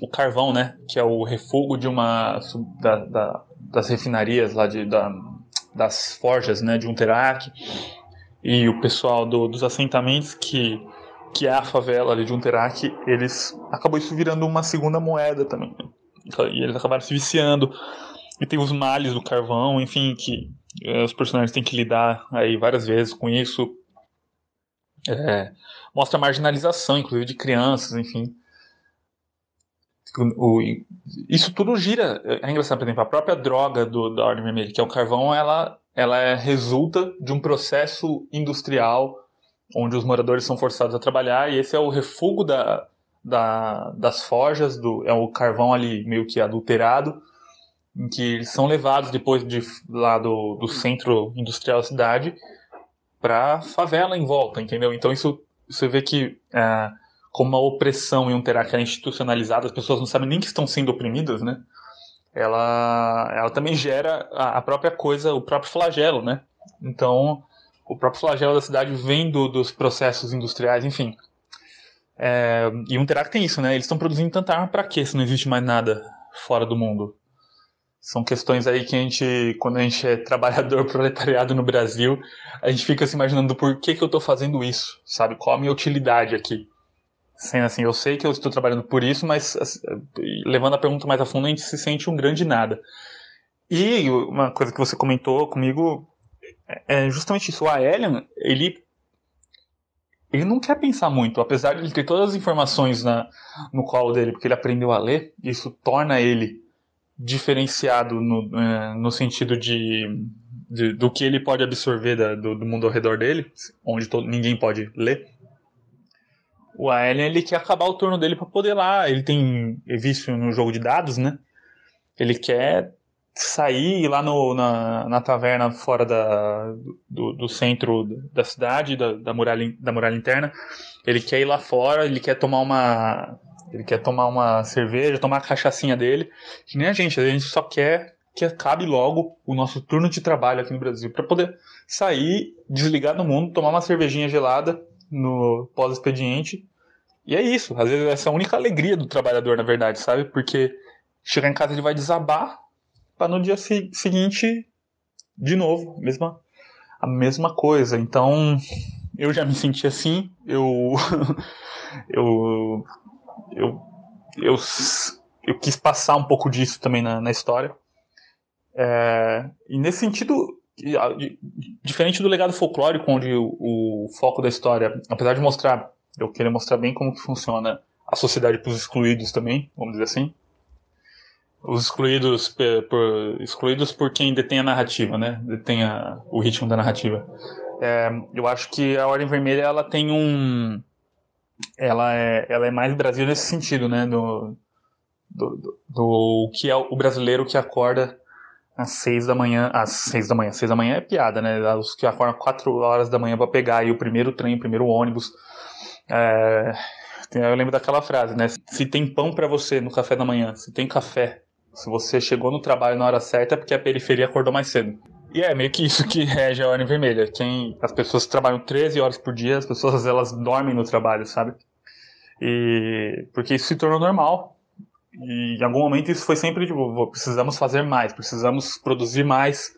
o carvão, né? Que é o refugo de uma. Da, da, das refinarias lá de, da, das forjas, né? De um terac. E o pessoal do, dos assentamentos que que é a favela ali de terac, eles acabou isso virando uma segunda moeda também. E eles acabaram se viciando. E tem os males do carvão, enfim, que eh, os personagens têm que lidar aí várias vezes com isso. É, mostra a marginalização, inclusive, de crianças, enfim. O, isso tudo gira. É engraçado, por exemplo, a própria droga do, da Ordem Vermelha, que é o carvão, ela, ela é, resulta de um processo industrial onde os moradores são forçados a trabalhar, e esse é o refúgio da, da, das forjas, do, é o carvão ali meio que adulterado, em que eles são levados depois de lá do, do centro industrial da cidade para favela em volta, entendeu? Então isso você vê que é, como a opressão em um terá que é institucionalizada, as pessoas não sabem nem que estão sendo oprimidas, né? Ela, ela também gera a, a própria coisa, o próprio flagelo, né? Então, o próprio flagelo da cidade vem do, dos processos industriais, enfim. É, e um Terak tem isso, né? Eles estão produzindo tanta arma para quê se não existe mais nada fora do mundo? São questões aí que a gente, quando a gente é trabalhador *laughs* proletariado no Brasil, a gente fica se imaginando por que, que eu estou fazendo isso, sabe? Qual a minha utilidade aqui? Sendo assim, eu sei que eu estou trabalhando por isso, mas levando a pergunta mais a fundo, a gente se sente um grande nada. E uma coisa que você comentou comigo é justamente isso. O Aelian, ele ele não quer pensar muito, apesar de ele ter todas as informações na, no colo dele, porque ele aprendeu a ler, isso torna ele diferenciado no, é, no sentido de, de, do que ele pode absorver da, do, do, mundo ao redor dele, onde todo, ninguém pode ler. O Aelian ele quer acabar o turno dele para poder lá. Ele tem vício no jogo de dados, né? Ele quer sair lá no, na, na taverna fora da, do, do centro da cidade, da, da, muralha, da muralha interna. Ele quer ir lá fora, ele quer tomar uma Ele quer tomar uma cerveja, tomar a cachaçinha dele, que nem a gente, a gente só quer que acabe logo o nosso turno de trabalho aqui no Brasil para poder sair, desligar do mundo, tomar uma cervejinha gelada no pós-expediente. E é isso, às vezes essa é a única alegria do trabalhador, na verdade, sabe? Porque chegar em casa ele vai desabar para no dia seguinte de novo, mesma a mesma coisa. Então, eu já me senti assim, eu *laughs* eu eu eu, eu quis passar um pouco disso também na, na história. É, e nesse sentido, diferente do legado folclórico, onde o, o, foco da história, apesar de mostrar, eu queria mostrar bem como que funciona a sociedade para os excluídos também, vamos dizer assim. Os excluídos por, excluídos por quem detém a narrativa, né? Detém a, o ritmo da narrativa. É, eu acho que a Ordem Vermelha ela tem um, ela é, ela é mais Brasil nesse sentido, né? Do, do, do, do que é o brasileiro que acorda às seis da manhã. Às seis da manhã. Seis da manhã é piada, né? Os que acordam quatro horas da manhã para pegar aí o primeiro trem, o primeiro ônibus. É, eu lembro daquela frase, né? Se tem pão para você no café da manhã, se tem café, se você chegou no trabalho na hora certa é porque a periferia acordou mais cedo. E é meio que isso que *laughs* rege a Ordem Vermelha. Quem, as pessoas trabalham 13 horas por dia, as pessoas elas dormem no trabalho, sabe? E porque isso se tornou normal. E em algum momento isso foi sempre tipo, precisamos fazer mais, precisamos produzir mais.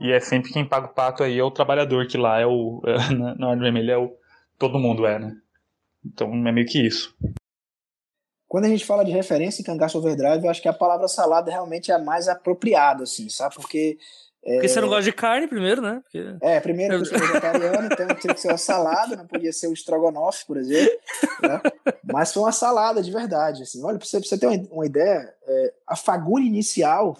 E é sempre quem paga o pato aí é o trabalhador, que lá é o. *laughs* É, na Ordem Vermelha é o. Todo mundo é, né? Então é meio que isso. Quando a gente fala de referência em Cangaço Overdrive, eu acho que a palavra salada realmente é a mais apropriada, assim, sabe? Porque porque é... você não gosta de carne primeiro, né? Porque... É, primeiro eu sou vegetariano, então tinha que ser uma salada, não podia ser o estrogonofe, por exemplo. Né? Mas foi uma salada de verdade. Assim. Olha, para você, pra você ter uma, uma ideia, é, a fagulha inicial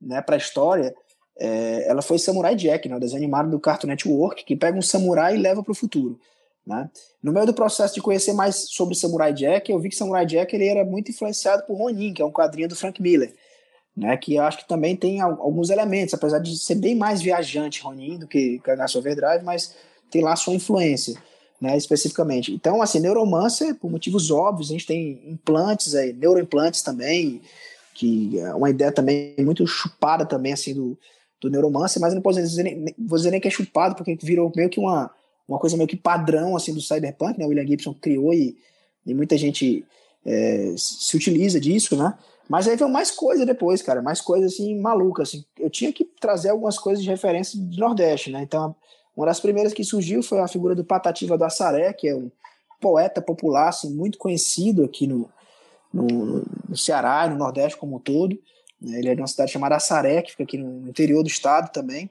né, para a história, é, ela foi Samurai Jack, né, o desenho animado do Cartoon Network, que pega um samurai e leva para o futuro. Né? No meio do processo de conhecer mais sobre Samurai Jack, eu vi que Samurai Jack ele era muito influenciado por Ronin, que é um quadrinho do Frank Miller né, que eu acho que também tem alguns elementos, apesar de ser bem mais viajante Ronin do que Cangaço Overdrive, mas tem lá sua influência, né, especificamente. Então, assim, Neuromancer, por motivos óbvios, a gente tem implantes aí, neuroimplantes também, que é uma ideia também muito chupada também, assim, do, do Neuromancer, mas eu não posso dizer vou dizer nem que é chupado, porque virou meio que uma, uma coisa meio que padrão, assim, do Cyberpunk, né, o William Gibson criou e, e muita gente é, se utiliza disso, né, mas aí veio mais coisa depois, cara, mais coisa assim maluca, assim. Eu tinha que trazer algumas coisas de referência do Nordeste, né? Então, uma das primeiras que surgiu foi a figura do Patativa do Assaré, que é um poeta popular, assim, muito conhecido aqui no, no, no Ceará e no Nordeste como um todo. Né? Ele é de uma cidade chamada Assaré, que fica aqui no interior do estado também.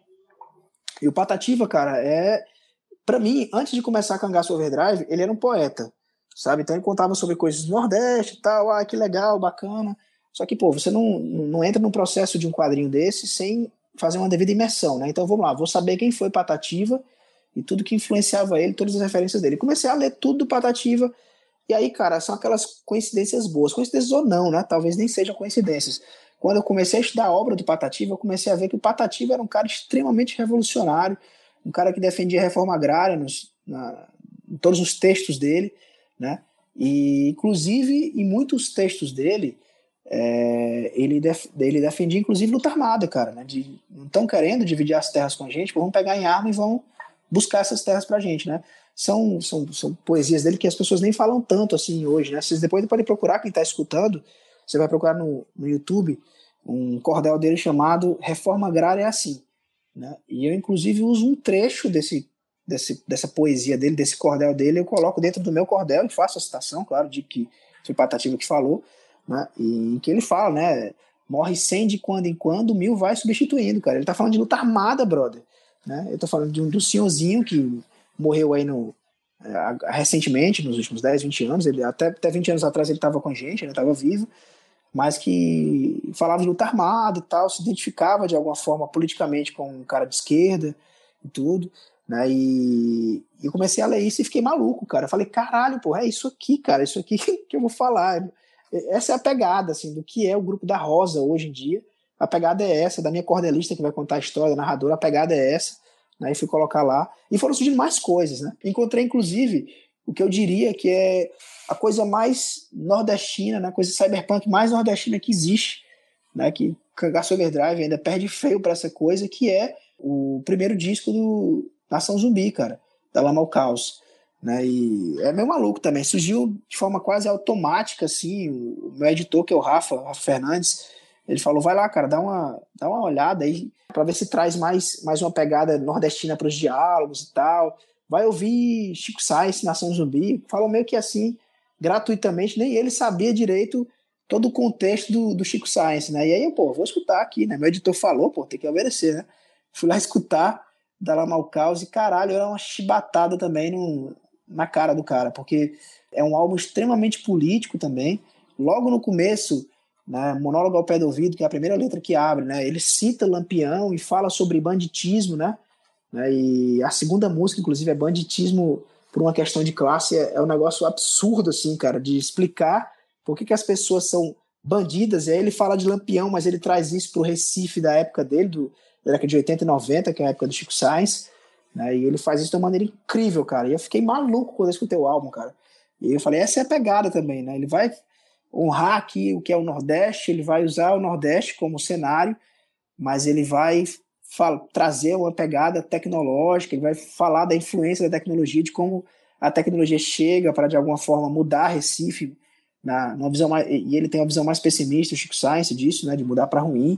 E o Patativa, cara, é. Para mim, antes de começar a Cangaço Overdrive, ele era um poeta, sabe? Então ele contava sobre coisas do Nordeste e tal, ah, que legal, bacana. Só que, pô, você não, não entra no processo de um quadrinho desse sem fazer uma devida imersão, né? Então vamos lá, vou saber quem foi Patativa e tudo que influenciava ele, todas as referências dele. Comecei a ler tudo do Patativa, e aí, cara, são aquelas coincidências boas, coincidências ou não, né? Talvez nem sejam coincidências. Quando eu comecei a estudar a obra do Patativa, eu comecei a ver que o Patativa era um cara extremamente revolucionário, um cara que defendia a reforma agrária nos, na, em todos os textos dele, né? E, inclusive, em muitos textos dele, é, ele, def, ele defendia inclusive luta armada, cara, né? De, não estão querendo dividir as terras com a gente, vão pegar em arma e vão buscar essas terras pra gente, né? São, são, são poesias dele que as pessoas nem falam tanto assim hoje, né? Vocês depois podem procurar, quem está escutando, você vai procurar no, no YouTube um cordel dele chamado Reforma Agrária é Assim. Né? E eu, inclusive, uso um trecho desse, desse, dessa poesia dele, desse cordel dele, eu coloco dentro do meu cordel e faço a citação, claro, de que foi Patativa que falou, né? E que ele fala, né? Morre 100 de quando em quando, mil vai substituindo, cara. Ele tá falando de luta armada, brother. Né? Eu tô falando de um, do senhorzinho que morreu aí no, é, recentemente, nos últimos 10, 20 anos. Ele, até, até 20 anos atrás ele tava com a gente, ele tava vivo, mas que falava de luta armada e tal, se identificava de alguma forma politicamente com um cara de esquerda e tudo. Né? E, eu comecei a ler isso e fiquei maluco, cara. Eu falei, caralho, pô, é isso aqui, cara, isso aqui *laughs* que eu vou falar essa é a pegada assim do que é o grupo da Rosa hoje em dia. A pegada é essa, da minha cordelista que vai contar a história, da narradora, a pegada é essa, né? E fui colocar lá. E foram surgindo mais coisas, né? Encontrei, inclusive, o que eu diria que é a coisa mais nordestina, né, a coisa cyberpunk mais nordestina que existe, né, que Cangaço Overdrive ainda perde feio para essa coisa, que é o primeiro disco do Nação Zumbi, cara, da Lama ao Caos. Né, e é meio maluco também. Surgiu de forma quase automática, assim. O meu editor, que é o Rafa, Rafa Fernandes, ele falou: vai lá, cara, dá uma, dá uma olhada aí para ver se traz mais, mais uma pegada nordestina para os diálogos e tal. Vai ouvir Chico Sainz, Nação Zumbi. Falou meio que assim, gratuitamente, nem ele sabia direito todo o contexto do, do Chico Sainz, né? E aí, pô, vou escutar aqui, né? Meu editor falou, pô, tem que obedecer, né? Fui lá *laughs* escutar da Lama Caos e caralho, era uma chibatada também no, na cara do cara, porque é um álbum extremamente político também. Logo no começo, né, Monólogo ao pé do ouvido, que é a primeira letra que abre, né, ele cita Lampião e fala sobre banditismo, né, né, e a segunda música, inclusive, é banditismo por uma questão de classe, é, é um negócio absurdo, assim, cara, de explicar por que, que as pessoas são bandidas, e aí ele fala de Lampião, mas ele traz isso pro Recife da época dele, do, da década de 80 e 90, que é a época do Chico Sainz, né? E ele faz isso de uma maneira incrível, cara. E eu fiquei maluco quando eu escutei o álbum, cara. E eu falei, essa é a pegada também, né? Ele vai honrar aqui o que é o Nordeste, ele vai usar o Nordeste como cenário, mas ele vai fala, trazer uma pegada tecnológica, ele vai falar da influência da tecnologia, de como a tecnologia chega para de alguma forma mudar Recife, na, numa visão mais, e ele tem uma visão mais pessimista, o Chico Science disso, né, de mudar para ruim,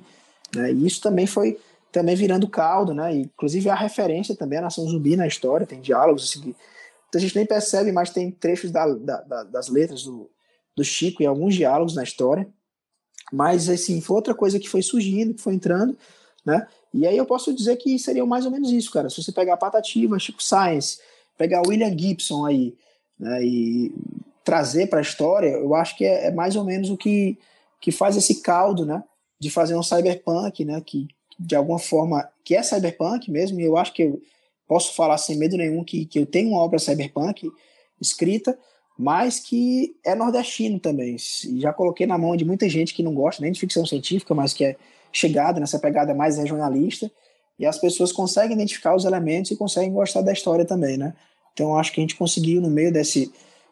né, e isso também foi também virando caldo, né? Inclusive a referência também à Nação Zumbi na história, tem diálogos assim, que a gente nem percebe, mas tem trechos da, da, das letras do, do Chico e alguns diálogos na história. Mas, assim, foi outra coisa que foi surgindo, que foi entrando, né? E aí eu posso dizer que seria mais ou menos isso, cara. Se você pegar Patativa, Chico Science, pegar William Gibson aí, né, e trazer para a história, eu acho que é, é, mais ou menos o que, que faz esse caldo, né? De fazer um cyberpunk, né? Que, de alguma forma, que é cyberpunk mesmo, e eu acho que eu posso falar sem medo nenhum que, que eu tenho uma obra cyberpunk escrita, mas que é nordestino também. Já coloquei na mão de muita gente que não gosta nem de ficção científica, mas que é chegada nessa pegada mais regionalista, e as pessoas conseguem identificar os elementos e conseguem gostar da história também, né? Então acho que a gente conseguiu, no meio desse,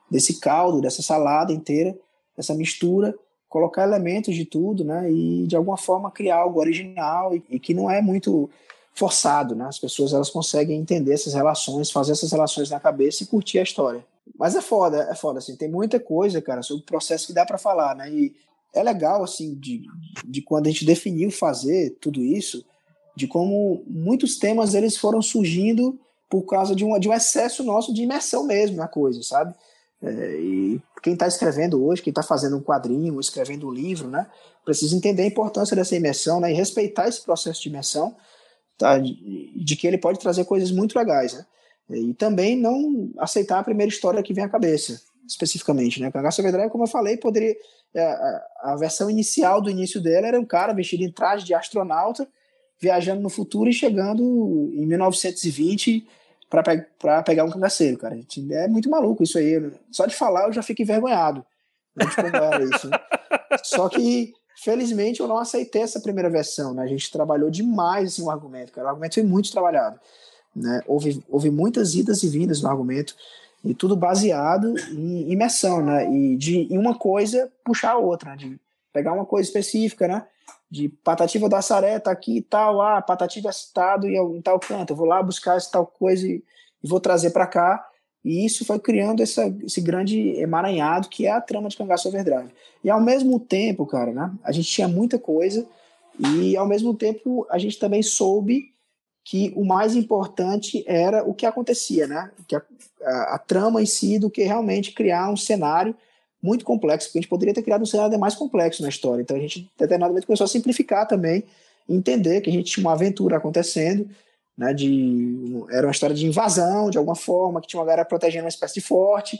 desse caldo, dessa salada inteira, essa mistura, colocar elementos de tudo, né? E de alguma forma criar algo original e, e, que não é muito forçado, né? As pessoas elas conseguem entender essas relações, fazer essas relações na cabeça e curtir a história. Mas é foda, é foda assim, tem muita coisa, cara, sobre o processo que dá para falar, né? E é legal assim de, de quando a gente definiu fazer tudo isso, de como muitos temas eles foram surgindo por causa de um, de um excesso nosso de imersão mesmo na coisa, sabe? É, e quem está escrevendo hoje, quem está fazendo um quadrinho, escrevendo um livro, né, precisa entender a importância dessa imersão né, e respeitar esse processo de imersão, tá, de, de que ele pode trazer coisas muito legais. Né, e também não aceitar a primeira história que vem à cabeça, especificamente. Né, Cangaço Overdrive, como eu falei, poderia. É, a, a versão inicial do início dela era um cara vestido em traje de astronauta, viajando no futuro e chegando em 1920 para pe pegar um cangaceiro, cara. É muito maluco isso aí. Só de falar eu já fico envergonhado era isso. Né? Só que, felizmente, eu não aceitei essa primeira versão. Né? A gente trabalhou demais assim, o argumento, cara. O argumento foi muito trabalhado. Né? Houve, houve muitas idas e vindas no argumento, e tudo baseado em imersão, né? E de uma coisa puxar a outra, né? de pegar uma coisa específica, né? de Patativa do Assaré tá aqui e tal, ah, Patativa é citado em tal canto, eu vou lá buscar essa tal coisa e, e vou trazer para cá, e isso foi criando essa, esse grande emaranhado que é a trama de Cangaço Overdrive. E ao mesmo tempo, cara, né, a gente tinha muita coisa, e ao mesmo tempo a gente também soube que o mais importante era o que acontecia, né, que a, a, a trama em si do que realmente criar um cenário muito complexo, porque a gente poderia ter criado um cenário mais complexo na história. Então a gente, momento, começou a simplificar também, entender que a gente tinha uma aventura acontecendo, né, de, era uma história de invasão, de alguma forma, que tinha uma galera protegendo uma espécie de forte,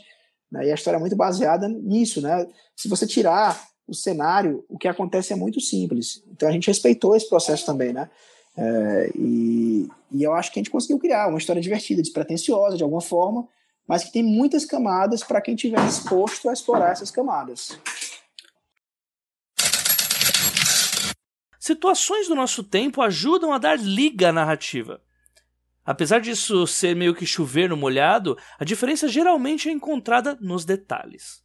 né, e a história é muito baseada nisso. Né? Se você tirar o cenário, o que acontece é muito simples. Então a gente respeitou esse processo também, né? É, e, e eu acho que a gente conseguiu criar uma história divertida, despretensiosa, de alguma forma, mas que tem muitas camadas para quem estiver disposto a explorar essas camadas. Situações do nosso tempo ajudam a dar liga à narrativa. Apesar disso ser meio que chover no molhado, a diferença geralmente é encontrada nos detalhes.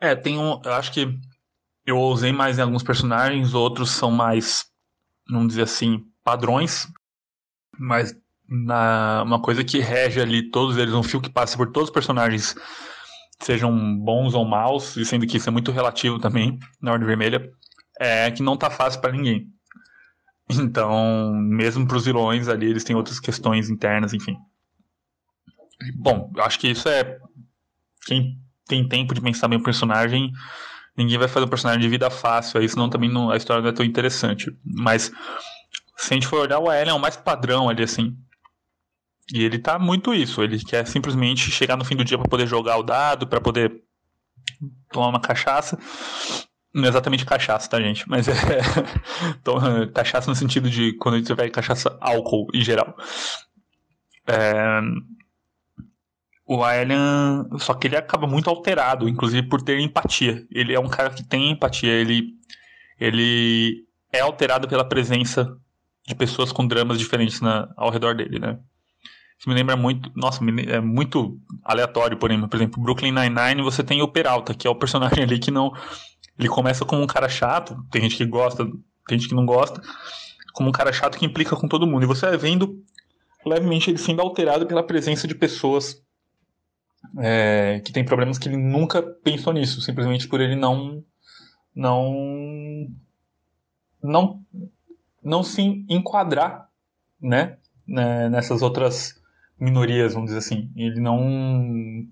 É, tem um. Eu acho que eu usei mais em alguns personagens, outros são mais, vamos dizer assim, padrões. Mas na, uma coisa que rege ali todos eles, um fio que passa por todos os personagens, sejam bons ou maus, e sendo que isso é muito relativo também na Ordem Vermelha, é que não tá fácil para ninguém. Então, mesmo para os vilões ali, eles têm outras questões internas, enfim. Bom, eu acho que isso é. Quem tem tempo de pensar bem o personagem, ninguém vai fazer um personagem de vida fácil, aí senão também não, a história não é tão interessante. Mas, se a gente for olhar, o Ellen é o mais padrão ali, assim. E ele tá muito isso, ele quer simplesmente chegar no fim do dia para poder jogar o dado, para poder tomar uma cachaça. Não é exatamente cachaça, tá, gente? Mas é. *laughs* cachaça no sentido de quando gente vai cachaça álcool em geral. É, o Aelian. Só que ele acaba muito alterado, inclusive por ter empatia. Ele é um cara que tem empatia. Ele, ele é alterado pela presença de pessoas com dramas diferentes na, ao redor dele, né? Isso me lembra muito. Nossa, é muito aleatório, porém. Por exemplo, Brooklyn Nine-Nine você tem o Peralta, que é o personagem *laughs* ali que não ele começa como um cara chato, tem gente que gosta, tem gente que não gosta, como um cara chato que implica com todo mundo. E você vai vendo levemente ele sendo alterado pela presença de pessoas é, que têm problemas que ele nunca pensou nisso, simplesmente por ele não não não não se enquadrar, né, né nessas outras minorias, vamos dizer assim. Ele não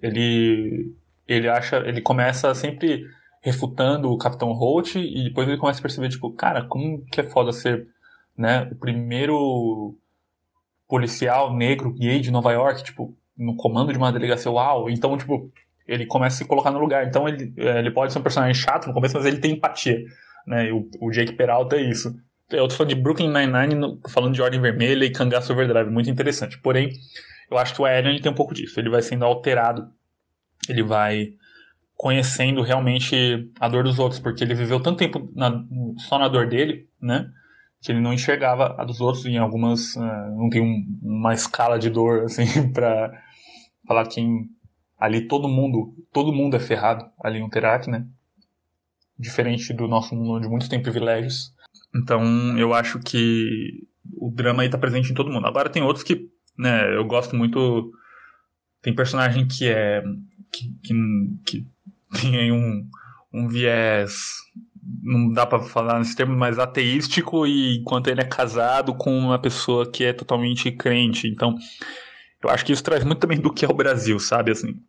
ele ele acha, ele começa sempre refutando o Capitão Holt e depois ele começa a perceber, tipo, cara, como que é foda ser, né, o primeiro policial negro gay de Nova York, tipo, no comando de uma delegacia, uau, então, tipo, ele começa a se colocar no lugar, então ele, é, ele pode ser um personagem chato no começo, mas ele tem empatia, né, e o, o Jake Peralta é isso. Eu tô falando de Brooklyn Nine-Nine, falando de Ordem Vermelha e Cangaço Overdrive, muito interessante, porém, eu acho que o Alien tem um pouco disso, ele vai sendo alterado, ele vai conhecendo realmente a dor dos outros, porque ele viveu tanto tempo na, só na dor dele, né? Que ele não enxergava a dos outros em algumas. Uh, não tem um, uma escala de dor, *laughs* assim, pra falar que ali todo mundo, todo mundo é ferrado ali no Terak, né? Diferente do nosso mundo onde muitos têm privilégios. Então eu acho que o drama aí tá presente em todo mundo. Agora tem outros que, né, eu gosto muito. Tem personagem que é. que, que, que *laughs* tem aí um, um viés, não dá para falar nesse termo, mas ateístico, e enquanto ele é casado com uma pessoa que é totalmente crente. Então, eu acho que isso traz muito também do que é o Brasil, sabe? Assim,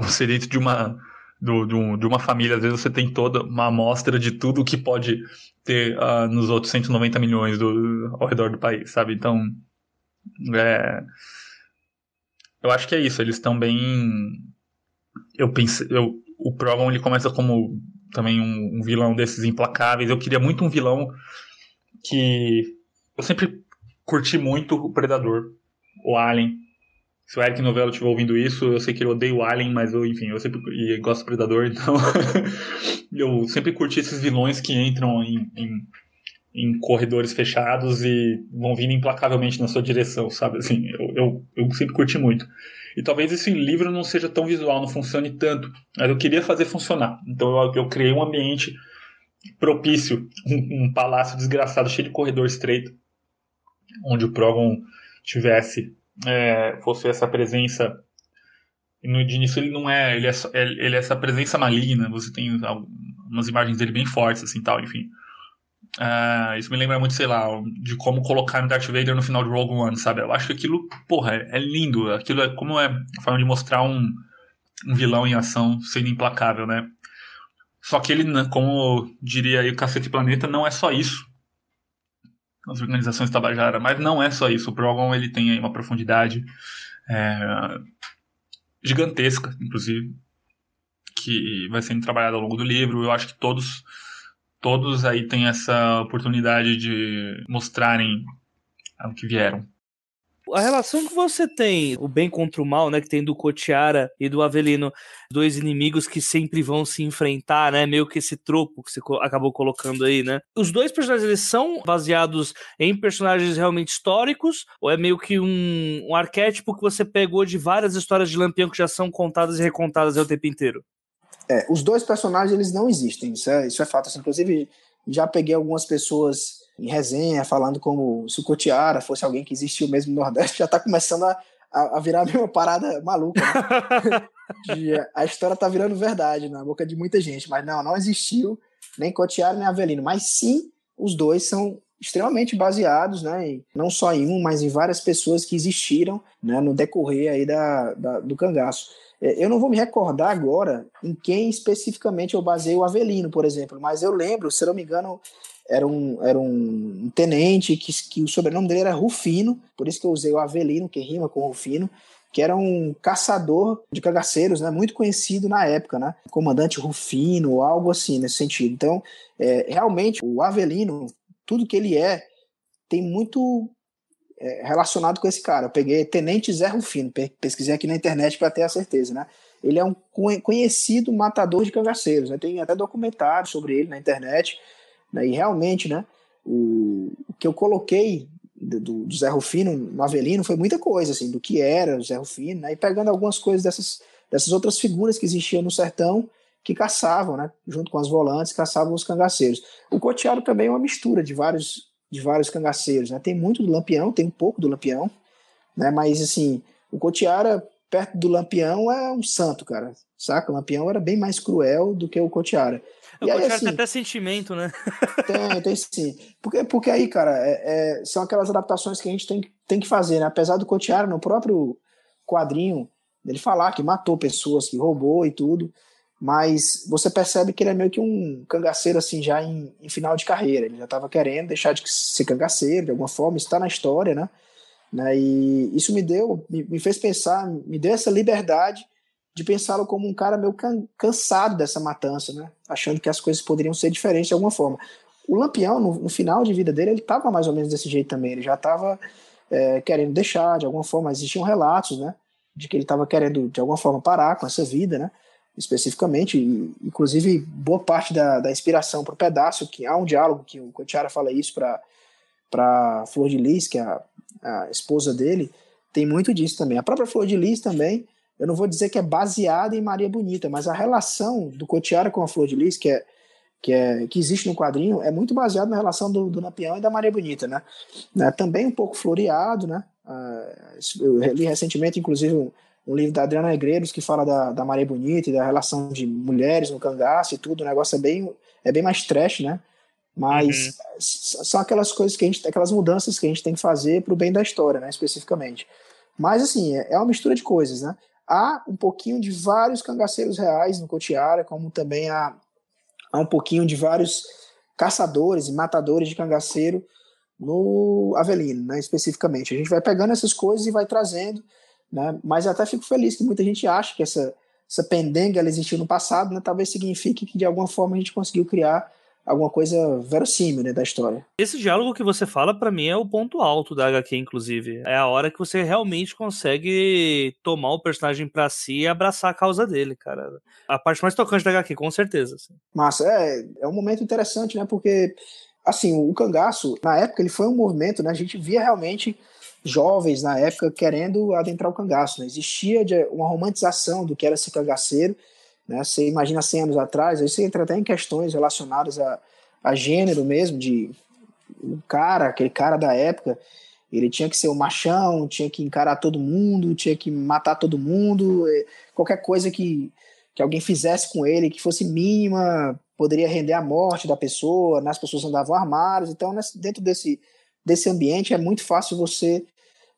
você dentro de uma. Do, do, de uma família, às vezes você tem toda uma amostra de tudo que pode ter uh, nos outros 190 milhões do, ao redor do país, sabe? Então, é, eu acho que é isso. Eles estão bem eu pensei, eu, o Progon ele começa como também um, um, vilão desses implacáveis. Eu queria muito um vilão que eu sempre curti muito o Predador, o Alien. Se o Eric Novello estiver ouvindo isso, eu sei que ele odeia o Alien, mas eu, enfim, eu sempre e gosto do Predador, *laughs* então eu sempre curti esses vilões que entram em, em, em, corredores fechados e vão vindo implacavelmente na sua direção, sabe? Assim, eu, eu, eu sempre curti muito. E talvez esse livro não seja tão visual, não funcione tanto, mas eu queria fazer funcionar. Então eu, eu criei um ambiente propício, um, um, palácio desgraçado cheio de corredor estreito, onde o Progon tivesse é, fosse essa presença. No de início ele não é, ele é, ele é essa presença maligna. Você tem umas imagens dele bem fortes, assim, tal, enfim. Uh, isso me lembra muito, sei lá, de como colocar Darth Vader no final de Rogue One, sabe? Eu acho que aquilo, porra, é, é lindo. Aquilo é como é a forma de mostrar um, um vilão em ação sendo implacável, né? Só que ele, né, como diria aí o Cacete Planeta, não é só isso. As organizações Tabajara, mas não é só isso. O Progon ele tem aí uma profundidade é, gigantesca, inclusive, que vai sendo trabalhada ao longo do livro. Eu acho que todos todos aí têm essa oportunidade de mostrarem o que vieram. A relação que você tem, o bem contra o mal, né, que tem do Cotiara e do Avelino, dois inimigos que sempre vão se enfrentar, né, meio que esse tropo que você acabou colocando aí, né? Os dois personagens, eles são baseados em personagens realmente históricos, ou é meio que um, um arquétipo que você pegou de várias histórias de Lampião que já são contadas e recontadas o tempo inteiro? É, os dois personagens, eles não existem, isso é, isso é fato. Assim, inclusive, já peguei algumas pessoas em resenha falando como se o Cotiara fosse alguém que existiu mesmo no Nordeste, já está começando a, a, virar meio uma parada maluca. Né? *laughs* de, a história está virando verdade na boca de muita gente, mas não, não existiu nem Cotiara nem Avelino, mas sim os dois são extremamente baseados, né, em, não só em um, mas em várias pessoas que existiram né, no decorrer aí da, da do cangaço. É, eu não vou me recordar agora em quem especificamente eu basei o Avelino, por exemplo, mas eu lembro, se não me engano, era um, era um tenente que, que o sobrenome dele era Rufino, por isso que eu usei o Avelino, que rima com Rufino, que era um caçador de cagaceiros, né, muito conhecido na época, né, comandante Rufino, algo assim nesse sentido. Então, é, realmente, o Avelino, tudo que ele é, tem muito é, relacionado com esse cara. Eu peguei Tenente Zé Rufino, pesquisei aqui na internet para ter a certeza, né? Ele é um conhecido matador de cangaceiros, né? Tem até documentário sobre ele na internet, né? E realmente, né? O, o que eu coloquei do, do, Zé Rufino no Avelino foi muita coisa, assim, do que era o Zé Rufino, né? E pegando algumas coisas dessas, dessas outras figuras que existiam no sertão que caçavam, né? Junto com as volantes, caçavam os cangaceiros. O Coteado também é uma mistura de vários de vários cangaceiros, né? Tem muito do Lampião, tem um pouco do Lampião, né? Mas assim, o Cotiara perto do Lampião é um santo, cara. Saca? O Lampião era bem mais cruel do que o Cotiara. O e Cotiara assim, tem até sentimento, né? *laughs* tem, tem sim. Porque, porque aí, cara, é, é, são aquelas adaptações que a gente tem, tem que fazer, né? Apesar do Cotiara, no próprio quadrinho, ele falar que matou pessoas, que roubou e tudo, mas você percebe que ele é meio que um cangaceiro assim já em, em final de carreira. Ele já estava querendo deixar de ser cangaceiro de alguma forma, está na história, né? né? E isso me deu, me, me fez pensar, me deu essa liberdade de pensá-lo como um cara meio can, cansado dessa matança, né? Achando que as coisas poderiam ser diferentes de alguma forma. O Lampião, no, no final de vida dele, ele estava mais ou menos desse jeito também. Ele já estava é, querendo deixar de alguma forma. Existiam relatos, né? De que ele estava querendo de alguma forma parar com essa vida, né? especificamente, e, inclusive boa parte da, da inspiração para o pedaço, que há um diálogo que o Cotiara fala isso para Flor de Lis, que é a, a, esposa dele, tem muito disso também. A própria Flor de Lis também, eu não vou dizer que é baseada em Maria Bonita, mas a relação do Cotiara com a Flor de Lis, que é que, é, que existe no quadrinho, é muito baseado na relação do, do Lampião e da Maria Bonita, né? né? Também um pouco floreado, né? Uh, eu li recentemente, inclusive, um, um livro da Adriana Negreiros que fala da, da Maré Bonita e da relação de mulheres no cangaço e tudo. O negócio é bem, é bem mais trash, né? Mas uhum. são aquelas coisas que a gente, aquelas mudanças que a gente tem que fazer para o bem da história, né? Especificamente. Mas assim, é, é uma mistura de coisas, né? Há um pouquinho de vários cangaceiros reais no Cotiara, como também há, há um pouquinho de vários caçadores e matadores de cangaceiro no Avelino, né, especificamente. A gente vai pegando essas coisas e vai trazendo né? Mas até fico feliz que muita gente acha que essa, essa pendenga ela existiu no passado, né? talvez signifique que de alguma forma a gente conseguiu criar alguma coisa verossímil né, da história. Esse diálogo que você fala, para mim, é o ponto alto da HQ, inclusive. É a hora que você realmente consegue tomar o personagem para si e abraçar a causa dele, cara. A parte mais tocante da HQ, com certeza. Assim. Massa, é, é um momento interessante, né? Porque, assim, o cangaço, na época, ele foi um movimento, né? A gente via realmente jovens na época querendo adentrar o cangaço. Né? Existia uma romantização do que era ser cangaceiro. Né? Você imagina 100 anos atrás, aí você entra até em questões relacionadas a, a gênero mesmo, de um cara, aquele cara da época, ele tinha que ser o machão, tinha que encarar todo mundo, tinha que matar todo mundo, qualquer coisa que, que alguém fizesse com ele que fosse mínima poderia render a morte da pessoa, né? as pessoas andavam armadas, então dentro desse, desse ambiente é muito fácil você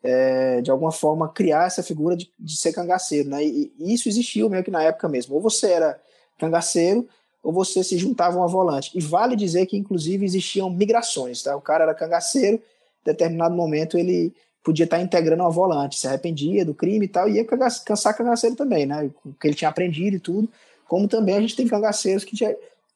é, de alguma forma, criar essa figura de, de ser cangaceiro, né? E, e, isso existiu meio que na época mesmo. Ou você era cangaceiro, ou você se juntava a volante. E vale dizer que, inclusive, existiam migrações, tá? O cara era cangaceiro, em determinado momento ele podia estar integrando uma volante, se arrependia do crime e tal, e ia cansar cangaceiro também, né? O que ele tinha aprendido e tudo. Como também a gente tem cangaceiros que,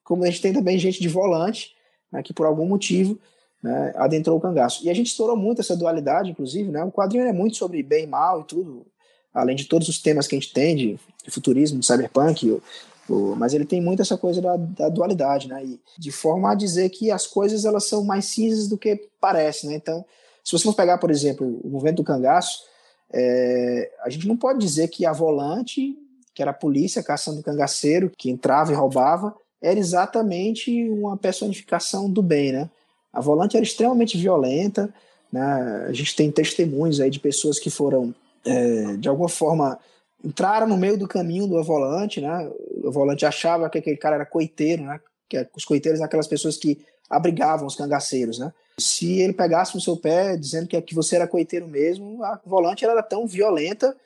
como a gente tem também gente de volante, né, que por algum motivo né, adentrou o cangaço. E a gente explorou muito essa dualidade, inclusive, né? O quadrinho é muito sobre bem e mal e tudo, além de todos os temas que a gente tem de futurismo, de cyberpunk, o, o, mas ele tem muito essa coisa da, da, dualidade, né? E de forma a dizer que as coisas elas são mais cinzas do que parece, né? Então, se você for pegar, por exemplo, o movimento do cangaço, é, a gente não pode dizer que a volante, que era a polícia caçando o cangaceiro, que entrava e roubava, era exatamente uma personificação do bem, né? A volante era extremamente violenta, né? A gente tem testemunhos aí de pessoas que foram, é, de alguma forma, entraram no meio do caminho do volante, né? O volante achava que aquele cara era coiteiro, né? Que os coiteiros são aquelas pessoas que abrigavam os cangaceiros, né? Se ele pegasse no seu pé dizendo que, que você era coiteiro mesmo, a volante era tão violenta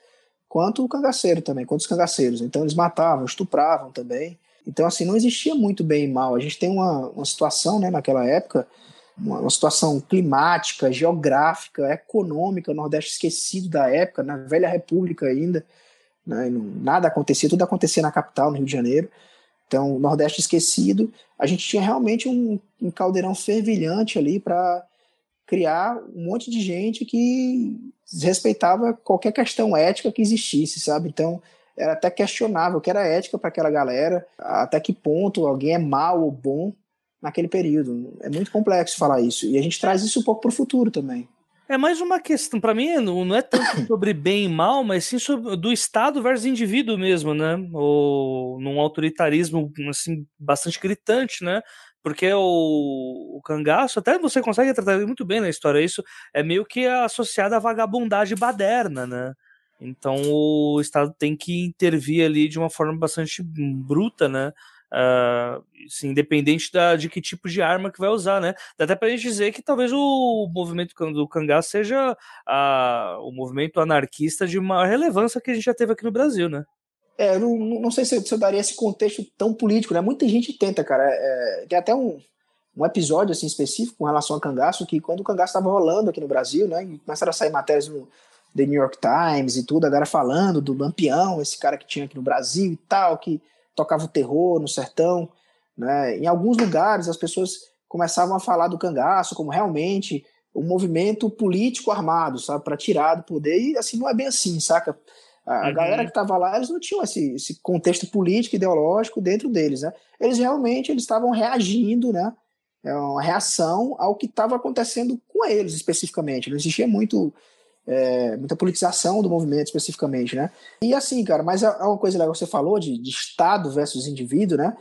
quanto o cangaceiro também, quanto os cangaceiros. Então eles matavam, estupravam também. Então, assim, não existia muito bem e mal. A gente tem uma, uma situação, né, naquela época, uma, situação climática, geográfica, econômica, o Nordeste esquecido da época, na velha República ainda, né, nada acontecia, tudo acontecia na capital, no Rio de Janeiro. Então, o Nordeste esquecido, a gente tinha realmente um, um caldeirão fervilhante ali para criar um monte de gente que respeitava qualquer questão ética que existisse, sabe? Então, era até questionável o que era ética para aquela galera, até que ponto alguém é mal ou bom naquele período. É muito complexo falar isso. E a gente traz isso um pouco para o futuro também. É mais uma questão, para mim, não é tanto *coughs* sobre bem e mal, mas sim sobre, do Estado versus indivíduo mesmo, né? Ou num autoritarismo, assim, bastante gritante, né? Porque o, o cangaço, até você consegue tratar muito bem na história, isso é meio que associado à vagabundagem baderna, né? Então o Estado tem que intervir ali de uma forma bastante bruta, né? Assim, independente da, de que tipo de arma que vai usar, né? Dá até pra gente dizer que talvez o movimento do cangaço seja uh, o movimento anarquista de maior relevância que a gente já teve aqui no Brasil, né? É, eu não, não sei se, se eu daria esse contexto tão político, né? Muita gente tenta, cara. É, tem até um, um episódio assim específico com relação ao cangaço, que quando o cangaço estava rolando aqui no Brasil, né? Começaram a sair matérias no The New York Times e tudo, a galera falando do Lampião, esse cara que tinha aqui no Brasil e tal, que tocava o terror no sertão. Né? Em alguns lugares as pessoas começavam a falar do cangaço como realmente um movimento político armado, sabe, para tirar do poder. E assim não é bem assim, saca? A, uhum. galera que estava lá, eles não tinham esse, esse contexto político ideológico dentro deles, né? Eles realmente eles estavam reagindo, né? É uma reação ao que estava acontecendo com eles especificamente. Não existia muito é, muita politização do movimento especificamente, né? E assim, cara, mas é, é uma coisa legal que você falou de, de Estado versus indivíduo, né?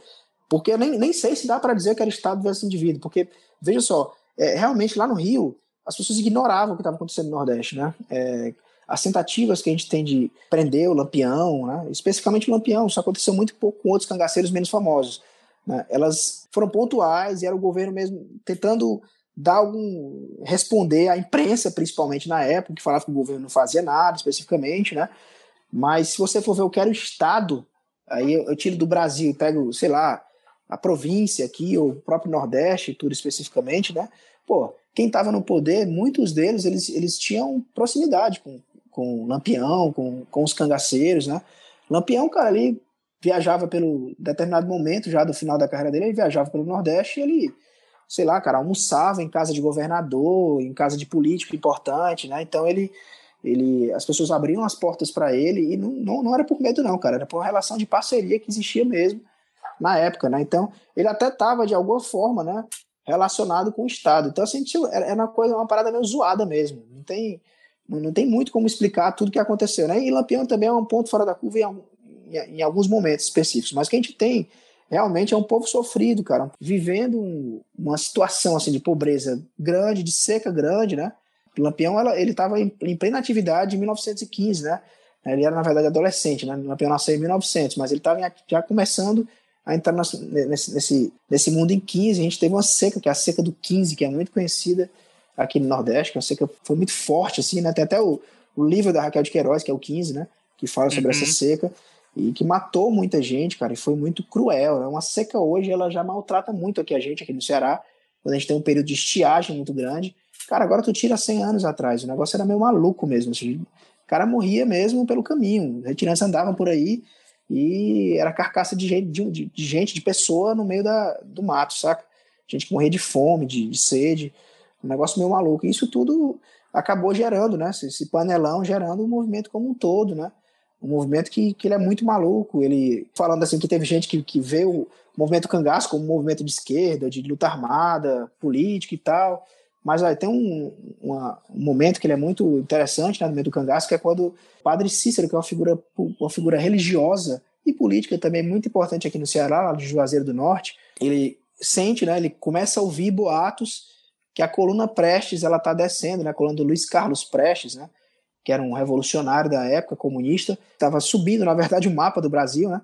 Porque eu nem, nem sei se dá para dizer que era Estado versus indivíduo, porque, veja só, é, realmente lá no Rio, as pessoas ignoravam o que estava acontecendo no Nordeste, né? É, as tentativas que a gente tem de prender o Lampião, né? especificamente o Lampião, isso aconteceu muito pouco com outros cangaceiros menos famosos. Né? Elas foram pontuais e era o governo mesmo tentando dar algum responder à imprensa, principalmente na época, que falava que o governo não fazia nada especificamente, né? Mas se você for ver o que era o Estado, aí eu tiro do Brasil pego, sei lá, a província aqui, ou o próprio Nordeste, tudo especificamente, né? Pô, quem estava no poder, muitos deles, eles, eles tinham proximidade com, com Lampião, com, com os cangaceiros, né? Lampião, cara, ali viajava pelo determinado momento, já do final da carreira dele, ele viajava pelo Nordeste e ele sei lá, cara, almoçava em casa de governador, em casa de político importante, né? Então ele, ele as pessoas abriam as portas para ele e não, não, não era por medo não, cara, era por uma relação de parceria que existia mesmo na época, né? Então ele até estava de alguma forma, né, relacionado com o Estado. Então assim, era uma coisa, uma parada meio zoada mesmo. Não tem não tem muito como explicar tudo que aconteceu, né? E Lampião também é um ponto fora da curva em, em, alguns momentos específicos, mas que a gente tem realmente é um povo sofrido, cara, vivendo um, uma situação assim de pobreza grande, de seca grande, né? O Lampião ela, ele estava em, em, plena atividade em 1915, né? Ele era na verdade adolescente, né? O Lampião nasceu em 1900, mas ele estava já começando a entrar nesse, nesse, nesse mundo em 15. A gente teve uma seca, que é a seca do 15, que é muito conhecida aqui no Nordeste, que é uma seca foi muito forte, assim, né? Tem até o, o livro da Raquel de Queiroz, que é o 15, né? Que fala sobre uhum. essa seca e que matou muita gente, cara, e foi muito cruel. Né? Uma seca hoje, ela já maltrata muito aqui a gente, aqui no Ceará, quando a gente tem um período de estiagem muito grande. Cara, agora tu tira 100 anos atrás, o negócio era meio maluco mesmo. Assim, o cara morria mesmo pelo caminho. Retirantes andavam por aí e era carcaça de gente, de, de gente, de pessoa no meio da, do mato, saca? Gente que morria de fome, de, de sede. Um negócio meio maluco. E isso tudo acabou gerando, né? Esse panelão gerando um movimento como um todo, né? Um movimento que, que ele é muito maluco. Ele falando assim que teve gente que, que vê o movimento cangaço como um movimento de esquerda, de luta armada, política e tal. Mas ó, tem um, uma, um momento que ele é muito interessante né, no meio do cangaço, que é quando o padre Cícero, que é uma figura, uma figura religiosa e política também muito importante aqui no Ceará, lá de Juazeiro do Norte, ele sente, né, ele começa a ouvir boatos que a coluna Prestes ela está descendo, né, a coluna do Luiz Carlos Prestes, né, que era um revolucionário da época comunista, estava subindo, na verdade, o mapa do Brasil, né,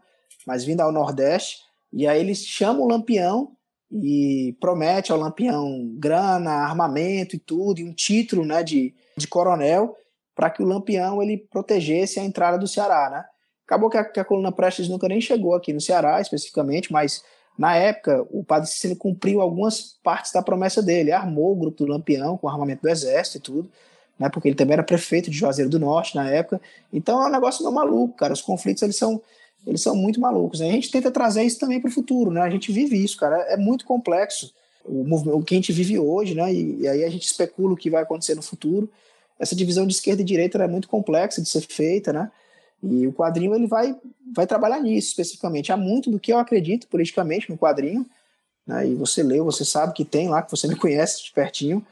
mas vindo ao Nordeste, e aí eles chamam o Lampião e promete ao Lampião grana, armamento e tudo, e um título né, de, de coronel, para que o Lampião ele protegesse a entrada do Ceará. Né? Acabou que a, que a coluna Prestes nunca nem chegou aqui no Ceará especificamente, mas na época o padre Cícero cumpriu algumas partes da promessa dele, armou o grupo do Lampião com armamento do exército e tudo, né, porque ele também era prefeito de Juazeiro do Norte na época. Então é um negócio meio maluco, cara. Os conflitos eles são eles são muito malucos. Né? A gente tenta trazer isso também para o futuro, né? A gente vive isso, cara. É muito complexo o, o que a gente vive hoje, né? E, e, aí a gente especula o que vai acontecer no futuro. Essa divisão de esquerda e direita é muito complexa de ser feita, né? E o quadrinho ele vai, vai trabalhar nisso especificamente. Há muito do que eu acredito politicamente no quadrinho, né? E você leu, você sabe que tem lá, que você me *laughs* conhece de pertinho,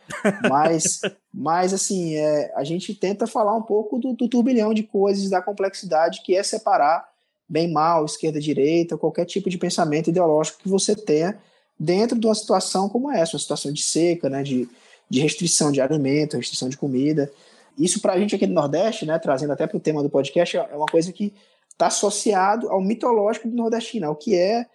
mas, mas assim, é, a gente tenta falar um pouco do, do turbilhão de coisas, da complexidade que é separar bem mal, esquerda, direita, qualquer tipo de pensamento ideológico que você tenha dentro de uma situação como essa, uma situação de seca, né, de, de restrição de alimento, restrição de comida. Isso para a gente aqui no Nordeste, né, trazendo até para o tema do podcast, é uma coisa que está associado ao mitológico do nordestino, ao que é